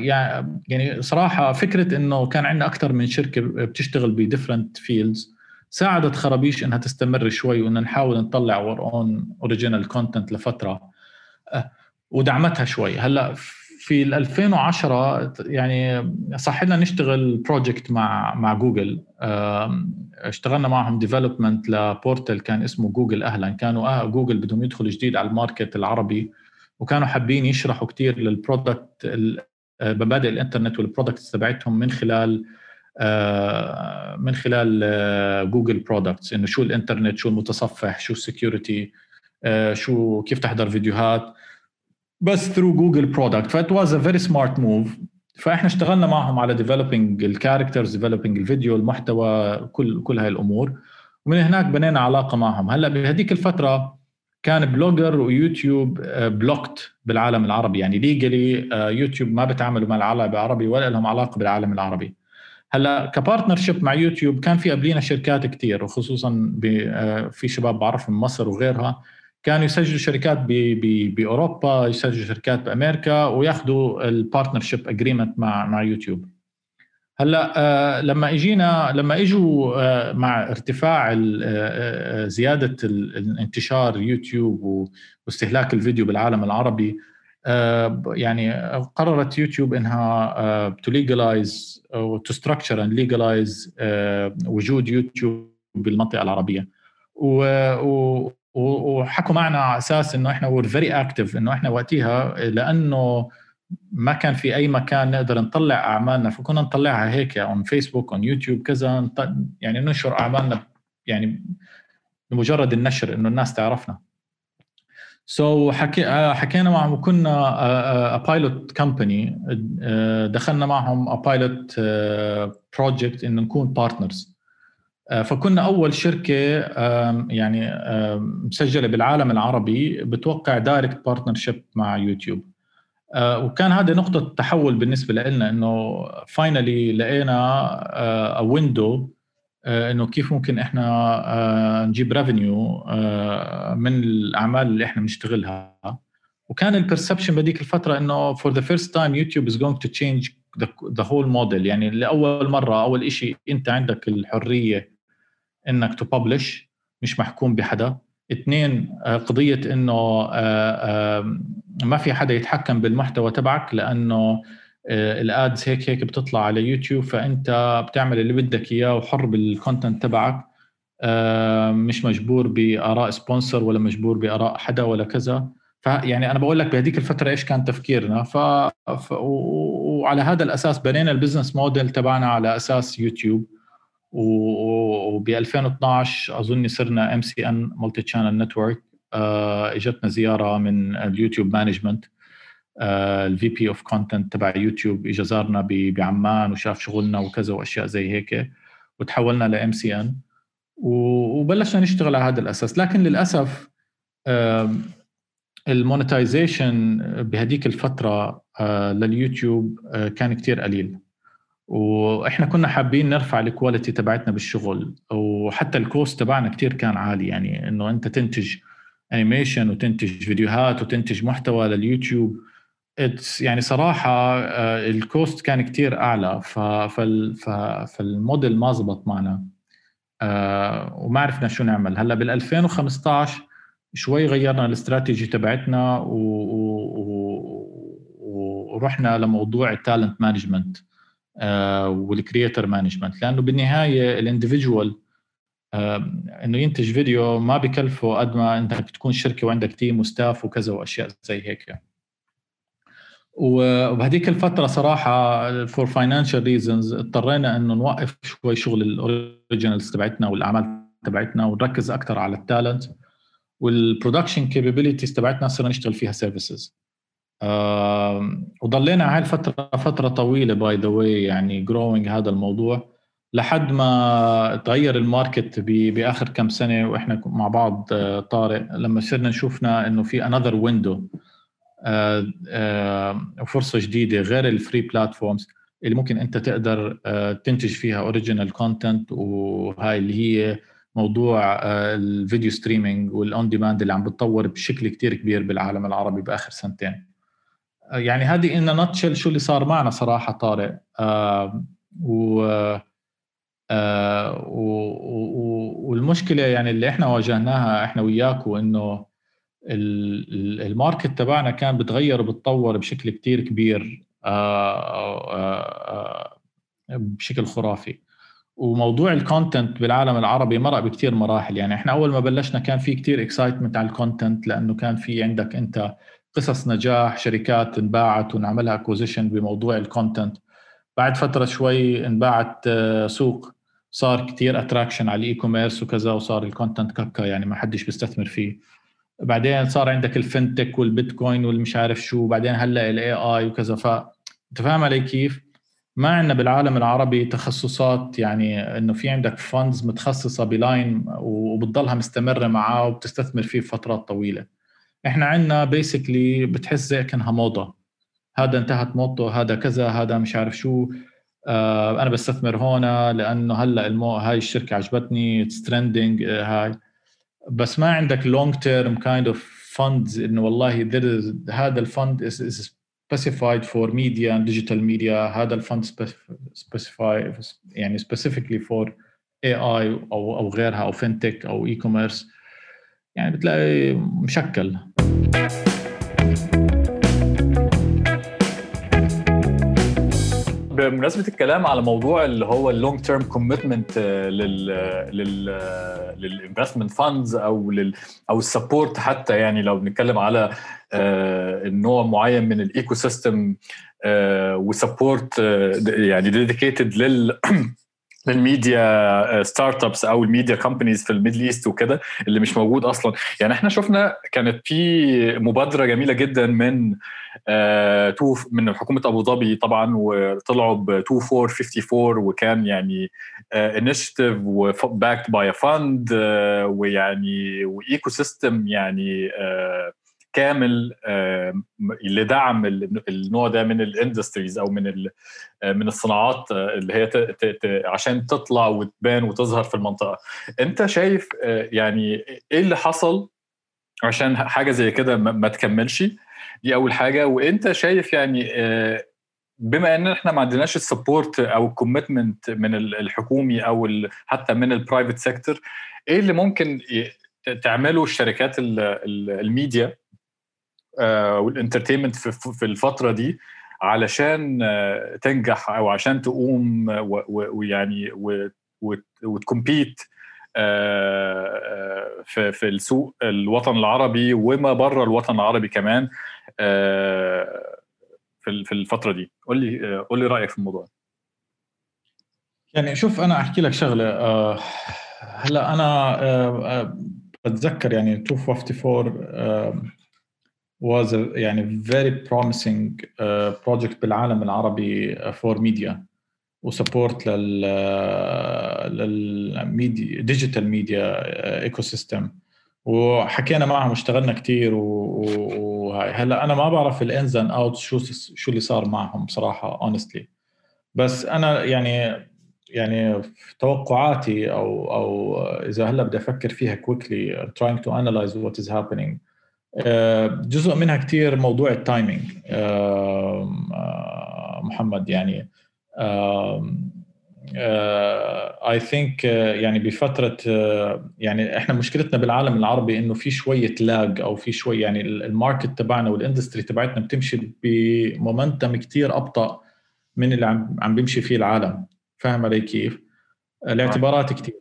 يعني صراحة فكرة إنه كان عندنا أكثر من شركة بتشتغل ب different fields ساعدت خرابيش إنها تستمر شوي وإن نحاول نطلع our own original content لفترة أه، ودعمتها شوي. هلأ في 2010 يعني صح لنا نشتغل project مع مع جوجل اشتغلنا معهم development ل portal كان اسمه جوجل أهلا. كانوا آه جوجل بدهم يدخلوا جديد على ال market العربي وكانوا حابين يشرحوا كثير لل product آه، مبادئ الإنترنت وال products تبعتهم من خلال آه، من خلال Google products إنه شو الإنترنت شو المتصفح شو ال security آه، شو كيف تحضر فيديوهات. بس through Google product ف it was a very smart move فإحنا اشتغلنا معهم على developing ال characters developing الفيديو المحتوى كل كل هاي الأمور. ومن هناك بنينا علاقة معهم. هلأ بهذيك الفترة كان Blogger و YouTube blocked بالعالم العربي. يعني legally YouTube ما بتعاملوا مع العالم العربي ولا لهم علاقة بالعالم العربي. هلا ك partnership مع يوتيوب كان في قبلينا شركات كثير وخصوصا آه، في شباب بعرفهم من مصر وغيرها كانوا يسجلوا شركات بأوروبا يسجلوا شركات بأمريكا وياخذوا ال partnership agreement مع مع يوتيوب. هلا آه لما اجينا لما إجوا آه مع ارتفاع زيادة الانتشار يوتيوب واستهلاك الفيديو بالعالم العربي يعني قررت يوتيوب إنها to legalize أو to structure and legalize وجود يوتيوب بالمنطقة العربية. و وحكوا معنا على أساس إنه إحنا were very active إنه إحنا وقتها لأنه ما كان في أي مكان نقدر نطلع أعمالنا فكنا نطلعها هيك on Facebook on YouTube كذا يعني ننشر أعمالنا يعني بمجرد النشر إنه الناس تعرفنا. سو so حكي حكينا معهم وكنا pilot company دخلنا معهم pilot project إنه نكون partners فكنا أول شركة يعني مسجلة بالعالم العربي بتوقع direct partnership مع يوتيوب. آه، وكان هذه نقطة تحول بالنسبة لنا إنه finally لقينا window آه، آه، إنه كيف ممكن إحنا نجيب revenue من الأعمال اللي إحنا بنشتغلها. وكان ال perception بهذيك الفترة إنه the first time YouTube is going to change the, the whole model. يعني لأول مرة أول إشي أنت عندك الحرية إنك تبلش مش محكوم بحدا. اثنين قضية إنه ما في حدا يتحكم بالمحتوى تبعك لأنه آه، ال ads هيك هيك بتطلع على يوتيوب فأنت بتعمل اللي بدك إياه وحر بال content تبعك. آه، مش مجبور بآراء sponsor ولا مجبور بآراء حدا ولا كذا. فيعني أنا بقول لك بهذيك الفترة إيش كان تفكيرنا. ف... ف... وعلى هذا الأساس بنينا ال business model تبعنا على أساس يوتيوب. وب 2012 أظن صرنا MCN multi-channel network إجتنا زيارة من ال YouTube management ال VP of content تبع يوتيوب اجى زارنا بعمان وشاف شغلنا وكذا وأشياء زي هيك وتحولنا ل MCN وبلشنا نشتغل على هذا الأساس. لكن للأسف ال monetization بهديك الفترة آه، لليوتيوب آه، كان كتير قليل. وإحنا كنا حابين نرفع ال quality تبعتنا بالشغل وحتى ال cost تبعنا كتير كان عالي. يعني إنه أنت تنتج animation وتنتج فيديوهات وتنتج محتوى لليوتيوب يعني صراحة آه، ال cost كان كتير أعلى. فالموديل ما زبط معنا. وما عرفنا شو نعمل. هلأ بال 2015 شوي غيرنا الاستراتيجي تبعتنا ورحنا لموضوع ال talent management وال creator management. لأنه بالنهاية ال individual إنه ينتج فيديو ما بكلفه قد ما انك تكون شركة وعندك team و staff وكذا وأشياء زي هيك وبهذيك الفترة صراحة for financial reasons اضطرينا إنه نوقف شوي شغل ال originals تبعتنا والأعمال تبعتنا ونركز أكثر على ال talent وال production capabilities تبعتنا صرنا نشتغل فيها services وضلينا على الفترة فترة طويلة by the way يعني growing هذا الموضوع لحد ما تغير ال market بآخر كم سنة وإحنا مع بعض آه، طارق لما صرنا نشوفنا إنه في another window فرصة جديدة غير ال free platforms اللي ممكن أنت تقدر آه، تنتج فيها original content وهاي اللي هي موضوع آه، ال video streaming وال on demand اللي عم بتطور بشكل كتير كبير بالعالم العربي بآخر سنتين. آه، يعني هذه in a nutshell شو اللي صار معنا صراحة طارق. آه و آه والمشكلة يعني اللي إحنا واجهناها إحنا وياكم انه ال market تبعنا كان بتغير وبتطور بشكل كتير كبير آه آه بشكل خرافي. وموضوع ال content بالعالم العربي مرق بكثير مراحل. يعني إحنا أول ما بلشنا كان في كثير excitement على ال content لأنه كان في عندك أنت قصص نجاح شركات انباعت ونعملها acquisition بموضوع ال content بعد فترة شوي انباعت آه، سوق. صار كثير attraction على ال e-commerce وكذا وصار ال content ككا يعني ما حدش بيستثمر فيه. بعدين صار عندك ال fintech وال Bitcoin والمش عارف شو بعدين هلأ ال AI وكذا. ف أنت فاهم علي كيف؟ ما عندنا بالعالم العربي تخصصات يعني إنه في عندك funds متخصصة ب line وبتضلها مستمرة معاه وبتستثمر فيه فترات طويلة. إحنا عندنا basically بتحس زي كأنها موضة. هذا انتهت موضته هذا كذا هذا مش عارف شو. آه أنا بستثمر هون لأنه هلأ المو هاي الشركة عجبتني it's trending آه بس ما عندك long term kind of funds إنه والله هذا ال fund specified for media and digital media. هذا ال fund specify يعني specifically for AI أو أو غيرها أو fintech أو e-commerce يعني بتلاقي مشكل. بمناسبة الكلام على موضوع اللي هو ال long term commitment لل لل لل investment funds أو لل أو ال support حتى يعني لو بنتكلم على النوع معين من ال ecosystem و support يعني dedicated لل لل media startups أو ال media companies في ال Middle East وكده اللي مش موجود أصلا. يعني إحنا شفنا كانت في مبادرة جميلة جدا من آه تو من حكومة أبو ظبي طبعا وطلعوا ب 2454 وكان يعني initiative و backed by fund ويعني و ecosystem يعني آه كامل لدعم النوع ده من ال industries أو من من الصناعات اللي هي عشان تطلع وتبان وتظهر في المنطقة. أنت شايف يعني إيه اللي حصل عشان حاجة زي كده ما تكملش؟ دي أول حاجة. وأنت شايف يعني بما إن إحنا ما عندناش ال support أو ال commitment من الحكومي أو حتى من ال private sector إيه اللي ممكن تعمله الشركات الميديا آه، وال entertainment في الفترة دي علشان آه، تنجح أو عشان تقوم ويعني و ت compete آه، في في السوق الوطن العربي وما بره الوطن العربي كمان في في الفترة دي. قول لي قول لي رأيك في الموضوع. يعني شوف أنا أحكي لك شغلة آه، هلأ أنا بتذكر يعني 254 was a يعني very promising uh, project بالعالم العربي for media. و support لل لل media digital media ecosystem وحكينا معهم واشتغلنا كثير وهاي هلا أنا ما بعرف ال ins and outs شو شو اللي صار معهم بصراحة honestly بس أنا يعني يعني توقعاتي أو أو إذا هلا بدي أفكر فيها quickly trying to analyze what is happening. جزء منها كثير موضوع ال timing. محمد يعني I think يعني بفترة يعني إحنا مشكلتنا بالعالم العربي إنه في شوية lag أو في شوي يعني ال market تبعنا وال industry تبعتنا بتمشي ب momentum كثير أبطأ من اللي عم عم بيمشي فيه العالم. فاهم علي كيف؟ الاعتبارات كثير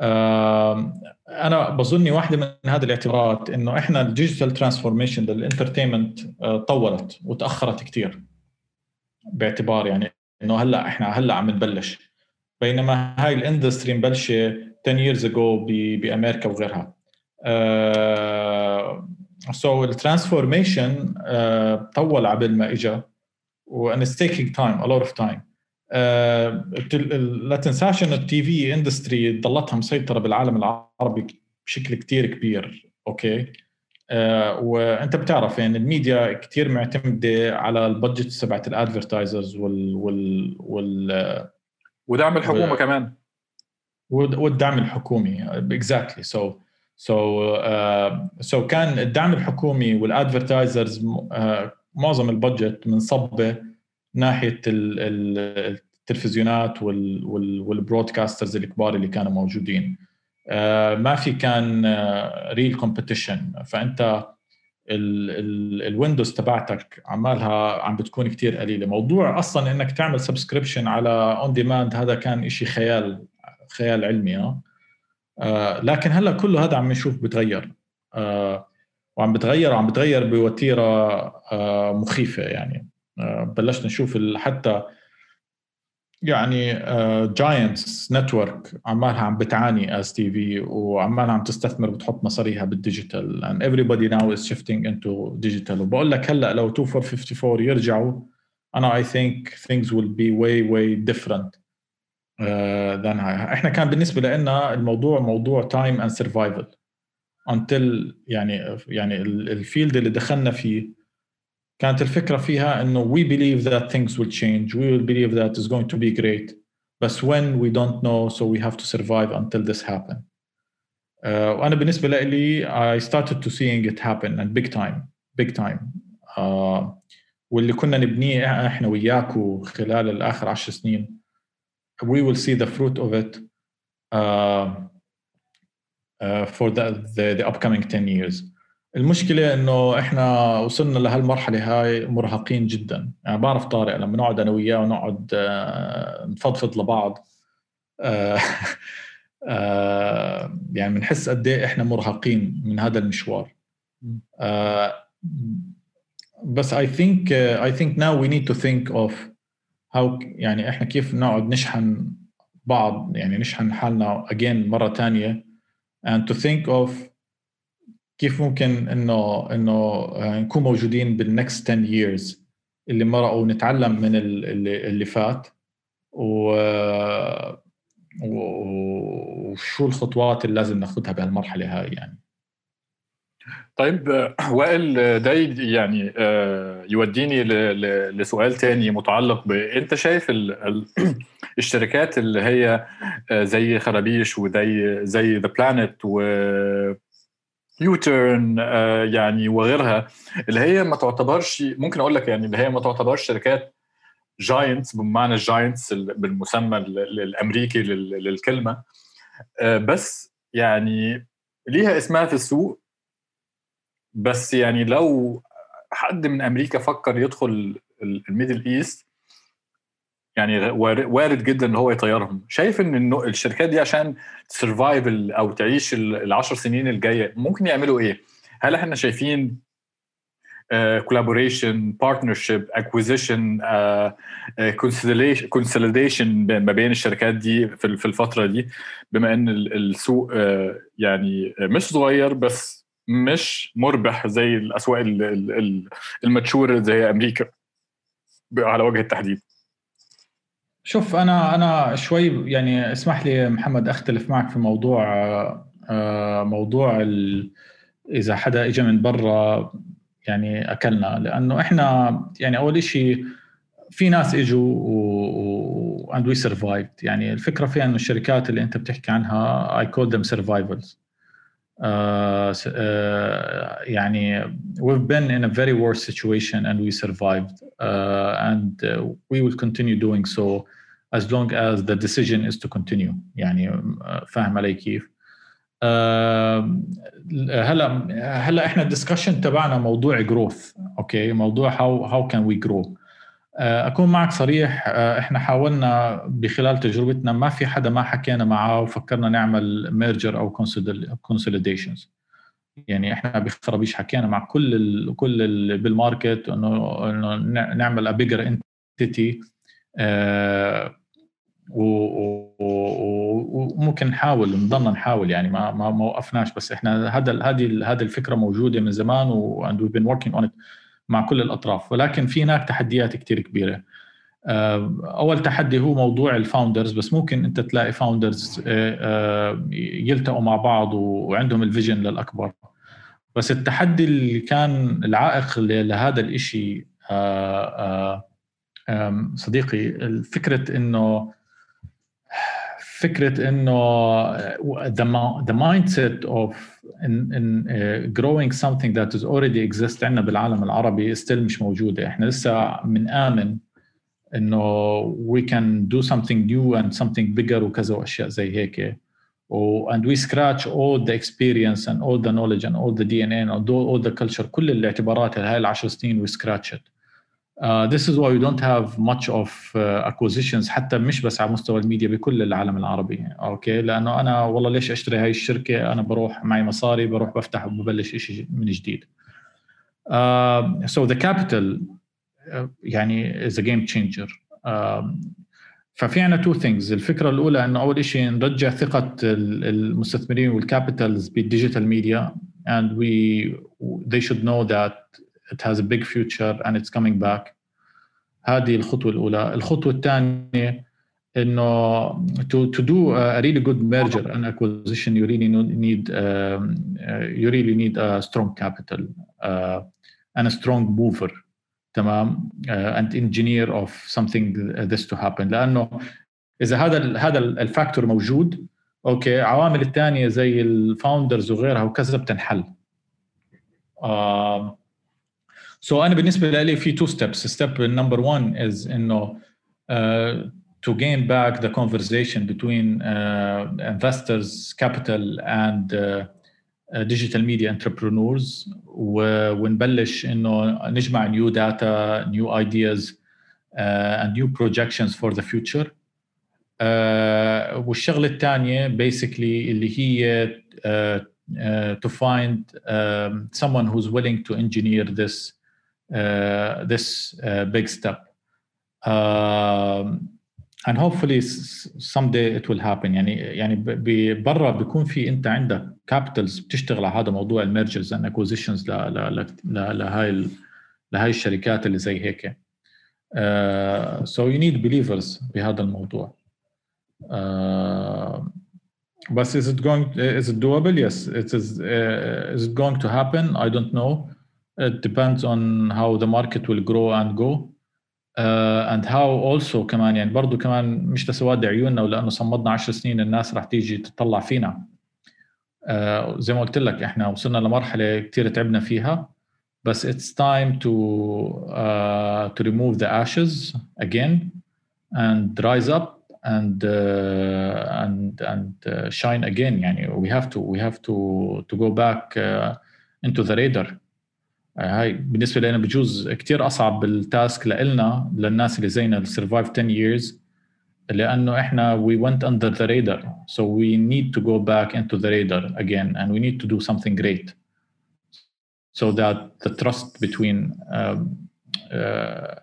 أنا بظني واحدة من هذه الاعتبارات إنه إحنا ال digital transformation لل entertainment طولت وتأخرت كثير باعتبار يعني إنه هلأ إحنا هلأ عم نبلش. بينما هاي ال industry مبلشة 10 years ago بأمريكا وغيرها. so ال transformation طول عبل ما اجى وان taking time a lot of time لا تنساش انه ال TV industry ضلتها مسيطره بالعالم العربي بشكل كتير كبير okay؟ آه وأنت بتعرف يعني الميديا كثير معتمدة على ال budget تبعت ال advertisers وال وال وال ودعم الحكومة و... كمان والدعم الحكومي exactly so so so كان الدعم الحكومي وال advertisers uh, معظم ال budget منصبة ناحية التلفزيونات وال broadcasters الكبار اللي كانوا موجودين. آه، ما في كان real competition فأنت ال windows تبعتك عمالها عم بتكون كتير قليلة. موضوع أصلا إنك تعمل subscription على on demand هذا كان إشي خيال خيال علمي آه لكن هلأ كله هذا عم نشوف بتغير. آه وعم بتغير وعم بتغير بوتيرة آه مخيفة يعني. آه بلشنا نشوف حتى يعني giants uh, network عمالها عم بتعاني as TV وعمالها عم تستثمر وتحط مصاريها بال digital and everybody now is shifting into digital. وبقول لك هلأ لو 2454 يرجعوا أنا I think things will be way way different uh, than إحنا كان بالنسبة لنا الموضوع موضوع time and survival. Until يعني يعني الفيلد اللي دخلنا فيه كانت الفكره فيها انه we believe that things will change we will believe that it's going to be great بس when we don't know so we have to survive until this happen uh, وانا بالنسبه لي I started to seeing it happen and big time big time uh, واللي كنا نبنيه احنا وياكو خلال الاخر عشر سنين we will see the fruit of it uh, uh, for the, the, the upcoming 10 years المشكلة إنه إحنا وصلنا لهالمرحلة هاي مرهقين جدا. يعني بعرف طارق لما نقعد أنا وياه ونقعد آه، نفضفض لبعض آه، آه، يعني بنحس قد إيه إحنا مرهقين من هذا المشوار. بس I think uh, I think now we need to think of how يعني إحنا كيف نقعد نشحن بعض يعني نشحن حالنا again مرة ثانية and to think of كيف ممكن إنه إنه آه، نكون موجودين بالنكست 10 years اللي مرقوا ونتعلم من اللي, اللي فات؟ و وشو الخطوات اللي لازم ناخذها بهالمرحلة هاي يعني؟ طيب وائل ده يعني آه، يوديني لسؤال تاني متعلق ب أنت شايف الشركات اللي هي آه، زي خرابيش وزي زي The Planet و يوتيرن آه، يعني وغيرها اللي هي ما تعتبرش ممكن أقول لك يعني اللي هي ما تعتبرش شركات giants بمعنى ال giants بالمسمى الأمريكي للكلمة. آه، بس يعني ليها اسمها في السوق. بس يعني لو حد من أمريكا فكر يدخل الميدل إيست يعني وارد جدا إن هو يطيرهم. شايف إن الشركات دي عشان ت survive أو تعيش العشر سنين الجاية ممكن يعملوا إيه؟ هل إحنا شايفين collaboration partnership acquisition consolidation ما بين الشركات دي في في الفترة دي؟ بما إن السوق uh, يعني مش صغير بس مش مربح زي الأسواق ال mature زي أمريكا على وجه التحديد. شوف أنا أنا شوي يعني اسمح لي محمد أختلف معك في موضوع آه، موضوع إذا حدا اجى من برا يعني أكلنا. لأنه إحنا يعني أول شيء في ناس إجوا و and we survived يعني الفكرة فيها إنه الشركات اللي أنت بتحكي عنها I call them survivals يعني we've been in a very worse situation and we survived uh, and uh, we will continue doing so as long as the decision is to continue يعني فاهم علي كيف؟ هلا هلا احنا الدسكشن تبعنا موضوع جروث اوكي موضوع هاو هاو كان وي جرو أكون معك صريح إحنا حاولنا بخلال تجربتنا ما في حدا ما حكينا معه وفكرنا نعمل merger أو consolidations يعني إحنا بخرابيش حكينا مع كل ال كل ال بال market انه إنه نعمل a bigger entity وممكن نحاول نضلنا نحاول يعني ما ما وقفناش بس إحنا هذا هذه هذه الفكرة موجودة من زمان and we've been working مع كل الأطراف ولكن في هناك تحديات كثير كبيرة. آه، أول تحدي هو موضوع ال founders بس ممكن أنت تلاقي founders آه، آه، يلتقوا مع بعض وعندهم ال vision للأكبر. بس التحدي اللي كان العائق لهذا الشيء صديقي فكرة إنه فكره انه the, mindset of in, in uh, growing something that is already exist عندنا بالعالم العربي still مش موجوده إحنا لسه بنآمن انه we can do something new and something bigger وكذا واشياء زي هيك and we scratch all the experience and all the knowledge and all the DNA and all, the culture كل الاعتبارات هاي العشر سنين we scratch it Uh, this is why we don't have much of uh, acquisitions حتى مش بس على مستوى الميديا بكل العالم العربي. okay؟ لأنه أنا والله ليش أشتري هاي الشركة؟ أنا بروح معي مصاري بروح بفتح وببلش شيء من جديد. uh, so the capital uh, يعني is a game changer. uh, ففي عنا two things الفكرة الأولى إنه أول شيء نرجع ثقة المستثمرين وال capitals بال digital media and we they should know that it has a big future and it's coming back هذه الخطوة الأولى الخطوة الثانية انه to to do a really good merger and acquisition you really need um, you really need a strong capital uh, and a strong mover تمام uh, and engineer of something this to happen لأنه اذا هذا هذا الفاكتور موجود أوكي عوامل الثانية زي الفاوندرز وغيرها وكذا بتنحل uh, سو so انا بالنسبه لي في تو ستيبس ستيب نمبر 1 از انه uh, to gain back the conversation between uh, investors capital and uh, digital media entrepreneurs ونبلش انه نجمع new data new ideas uh, and new projections for the future uh, والشغله الثانيه basically اللي هي uh, uh, to find um, someone who's willing to engineer this uh, this uh, big step. Um, and hopefully someday it will happen يعني يعني برا بيكون في انت عندك كابيتالز بتشتغل على هذا موضوع الميرجرز اند اكوزيشنز لهاي لهاي الشركات اللي زي هيك uh, so you need believers بهذا الموضوع uh, بس is it going is it doable yes it is uh, is it going to happen I don't know it depends on how the market will grow and go uh, and how also كمان يعني برضه كمان مش لسواد عيوننا ولأنه صمدنا 10 سنين الناس رح تيجي تطلع فينا uh, زي ما قلت لك إحنا وصلنا لمرحله كثير تعبنا فيها بس it's time to uh, to remove the ashes again and rise up and uh, and and uh, shine again يعني we have to we have to to go back uh, into the radar هاي بالنسبة لنا بجوز كثير اصعب بال task لنا للناس اللي زينا اللي survived 10 years لأنه إحنا we went under the radar so we need to go back into the radar again and we need to do something great so that the trust between um, uh,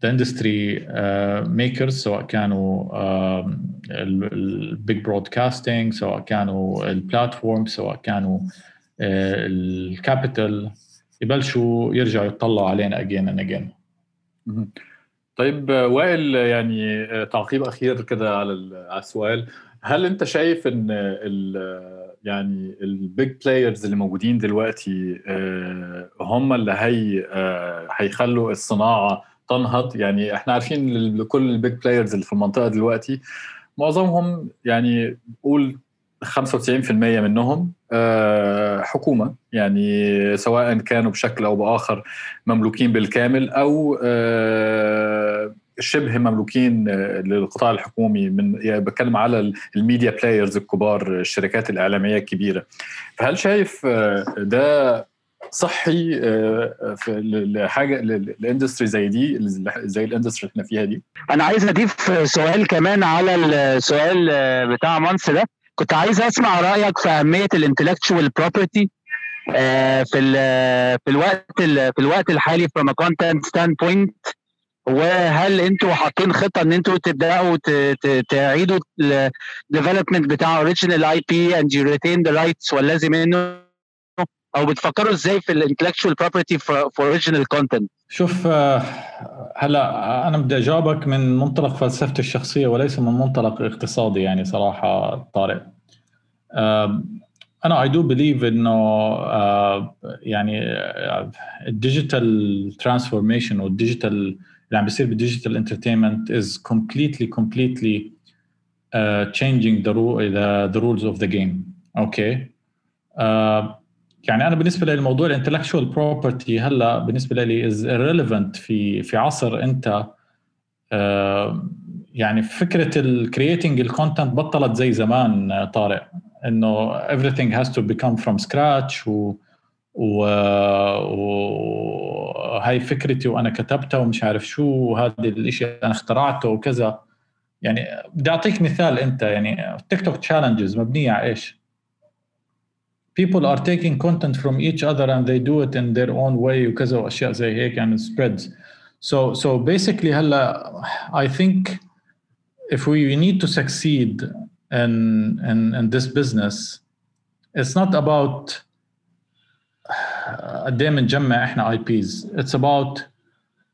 the industry uh, makers سواء كانوا um, ال big broadcasting سواء كانوا ال platform سواء كانوا ال capital يبلشوا يرجعوا يطلعوا علينا again and again طيب وائل يعني تعقيب أخير كده على السؤال. هل أنت شايف إن ال يعني ال big players اللي موجودين دلوقتي هم اللي هي هيخلوا الصناعة تنهض؟ يعني إحنا عارفين كل ال big players اللي في المنطقة دلوقتي معظمهم يعني قول 95% منهم حكومة يعني سواء كانوا بشكل أو بآخر مملوكين بالكامل أو شبه مملوكين للقطاع الحكومي من يعني بتكلم على الميديا players الكبار الشركات الإعلامية الكبيرة. فهل شايف ده صحي في لحاجة ال industry زي دي زي ال industry اللي إحنا فيها دي؟ أنا عايز أضيف سؤال كمان على السؤال بتاع مانس ده. كنت عايز أسمع رأيك في أهمية ال intellectual property في ال في الوقت في الوقت الحالي from a content standpoint وهل أنتوا حاطين خطة إن أنتوا تبدأوا تعيدوا ال development بتاع original IP and you retain the rights ولازم انه أو بتفكروا إزاي في ال intellectual property for original content شوف هلا أنا بدي أجاوبك من منطلق فلسفتي الشخصية وليس من منطلق اقتصادي يعني صراحة طارق أنا I do believe إنه يعني ال digital transformation وال digital اللي عم بيصير بال digital entertainment is completely uh, changing the, the the rules of the game okay okay. uh, يعني أنا بالنسبة لي الموضوع ال intellectual property هلا بالنسبة لي is irrelevant في في عصر أنت uh, يعني فكرة ال creating ال content بطلت زي زمان طارق إنه everything has to become from scratch و وهاي فكرتي وأنا كتبتها ومش عارف شو وهذا الشيء أنا اخترعته وكذا يعني بدي أعطيك مثال أنت يعني تيك توك challenges مبنية على إيش؟ people are taking content from each other and they do it in their own way وكذا واشياء زي هيك يعني spreads so so basically هلا I think if we need to succeed in in in this business it's not about قد ايه بنجمع احنا اي بيز اتس about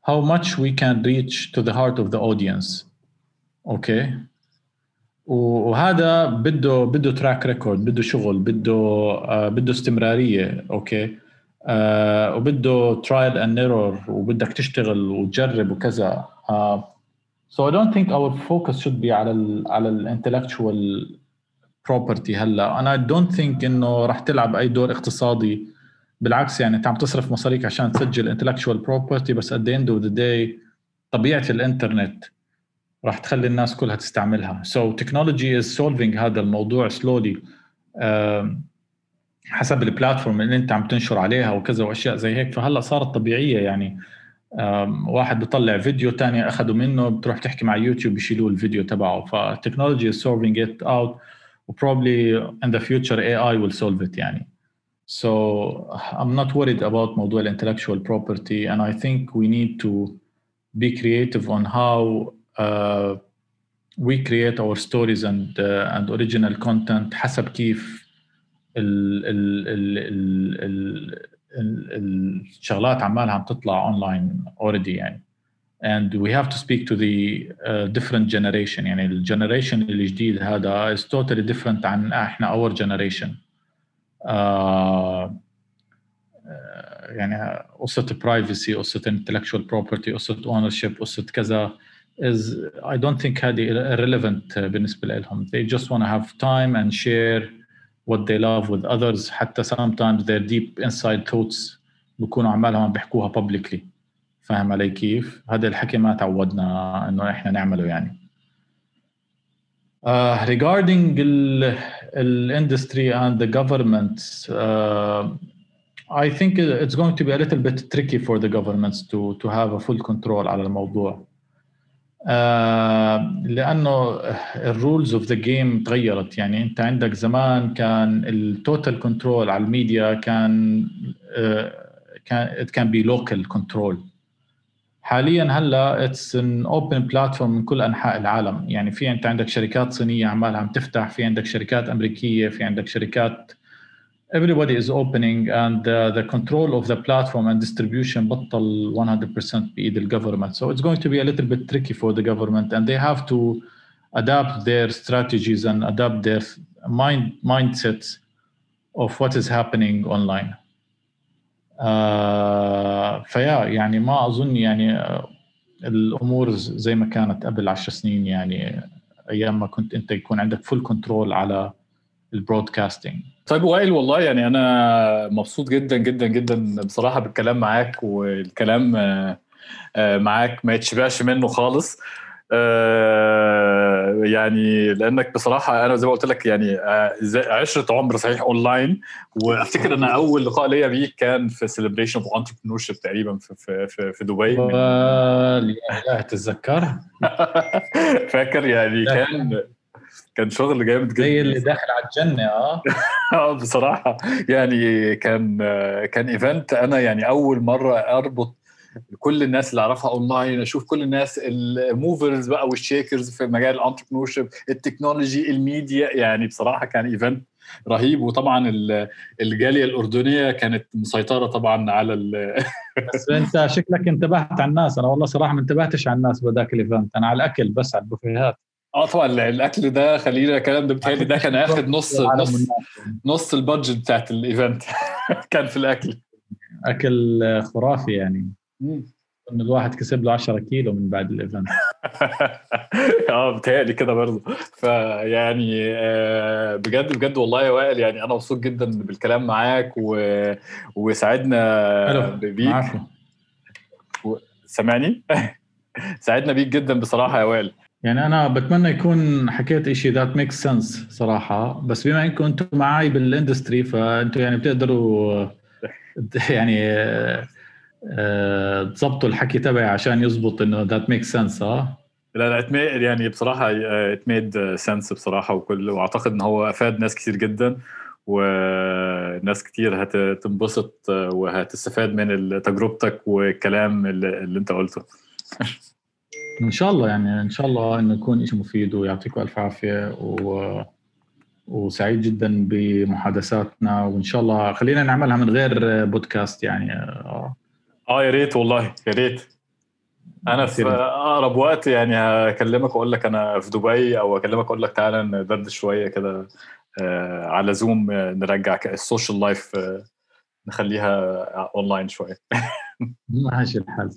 how much we can reach to the heart of the audience اوكي okay. وهذا بده بده تراك ريكورد بده شغل بده آه بده استمرارية أوكي. آه وبده trial and error وبدك تشتغل وتجرب وكذا. آه so I don't think our focus should be على ال على ال intellectual property هلا. أنا I don't think إنه رح تلعب أي دور اقتصادي. بالعكس يعني أنت عم تصرف مصاريك عشان تسجل intellectual property بس at the end of the day طبيعة الإنترنت راح تخلي الناس كلها تستعملها. So technology is solving هذا الموضوع slowly. حسب ال platform اللي انت عم تنشر عليها وكذا وأشياء زي هيك. فهلأ صارت طبيعية يعني. واحد بيطلع فيديو تاني اخذوا منه بتروح تحكي مع يوتيوب يشيلوا الفيديو تبعه. فال technology is solving it out و probably in the future AI will solve it يعني. So I'm not worried about موضوع intellectual property and I think we need to be creative on how we create our stories and uh, and original content حسب كيف ال ال ال ال ال الشغلات عمالها عم تطلع online already يعني and we have to speak to the uh, different generation يعني ال generation الجديد هذا is totally different عن إحنا our generation آه يعني قصة privacy قصة intellectual property قصة ownership قصة كذا is I don't think هذه irrelevant بالنسبة لهم they just want to have time and share what they love with others حتى sometimes their deep inside thoughts بكونوا عمالهم عم بيحكوها publicly فاهم علي كيف؟ هذا الحكي ما تعودنا انه احنا نعمله يعني Uh, regarding the industry and the governments, uh, I think it's going to be a little bit tricky for the governments to to have a full control على الموضوع. Uh, لأنه ال rules of the game تغيرت. يعني أنت عندك زمان كان ال total control على الميديا كان it can be local control. حاليا هلأ it's an open platform من كل أنحاء العالم. يعني في أنت عندك شركات صينية عمالها عم تفتح في عندك شركات أمريكية في عندك شركات everybody is opening and uh, the control of the platform and distribution بطل 100% بإيد الجفرمنت so it's going to be a little bit tricky for the government and they have to adapt their strategies and adapt their mind mindsets of what is happening online uh, فيا يعني ما اظن يعني الامور زي ما كانت قبل عشر سنين يعني ايام ما كنت انت يكون عندك فول كنترول على البرودكاستنج طيب وائل والله يعني أنا مبسوط جدا جدا جدا بصراحة بالكلام معاك والكلام معاك ما يتشبعش منه خالص. يعني لأنك بصراحة أنا زي ما قلت لك يعني عشرة عمر صحيح اونلاين وأفتكر ان أول لقاء ليا بيك كان في Celebration of Entrepreneurship تقريبا في في في, في دبي لا تتذكر فاكر يعني كان كان شغل جامد جدا. زي اللي داخل على الجنة آه. آه بصراحة. يعني كان كان event أنا يعني أول مرة أربط كل الناس اللي أعرفها اونلاين أشوف كل الناس ال movers بقى وال shakers في مجال ال entrepreneurship التكنولوجي الميديا. يعني بصراحة كان event رهيب. وطبعا الجالية الأردنية كانت مسيطرة طبعا على بس أنت شكلك انتبهت على الناس. أنا والله صراحة ما انتبهتش على الناس بذاك ال event أنا على الأكل بس على البوفيهات. آه طبعا الأكل ده خلينا الكلام ده بتهيألي ده كان اخد نص نص نص ال budget بتاعت ال event. كان في الأكل. أكل خرافي يعني. إن الواحد كسب له 10 كيلو من بعد ال event. آه بتهيألي كده برضه. فيعني بجد بجد والله يا وائل يعني أنا مبسوط جدا بالكلام معاك و... وسعدنا بيك سامعني؟ سعدنا بيك جدا بصراحة يا وائل. يعني أنا بتمنى يكون حكيت شيء that make sense صراحة. بس بما إنكم أنتم معي بال industry فأنتم يعني بتقدروا يعني تظبطوا الحكي تبعي عشان يزبط إنه that make sense آه؟ لا لا يعني بصراحة it made sense بصراحة وكول وأعتقد إن هو أفاد ناس كتير جدا وناس كتير هتنبسط وهتستفاد من تجربتك والكلام اللي, اللي أنت قلته. إن شاء الله يعني إن شاء الله إنه يكون شيء مفيد ويعطيكم ألف عافية و... وسعيد جدا بمحادثاتنا وإن شاء الله خلينا نعملها من غير بودكاست يعني. آه, آه يا ريت والله يا ريت. أنا في أقرب وقت يعني هكلمك وأقول لك أنا في دبي أو اكلمك أقول لك تعالى ندردش شوية كده آه على زوم نرجع ال social life آه نخليها اونلاين شوية. ماشي الحال.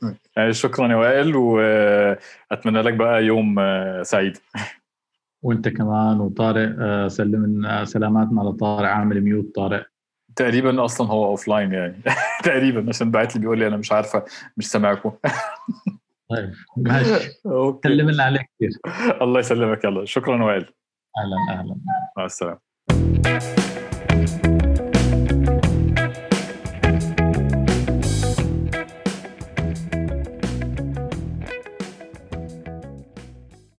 شكرا يا وائل وأتمنى لك بقى يوم سعيد. وأنت كمان وطارق سلم سلاماتنا لطارق عامل mute طارق. تقريبا أصلا هو offline يعني. تقريبا عشان بعت لي بيقول لي أنا مش عارفة مش سامعكم. طيب ماشي. سلم لنا عليك كثير الله يسلمك يلا. شكرا وائل. أهلا أهلا. مع السلامة.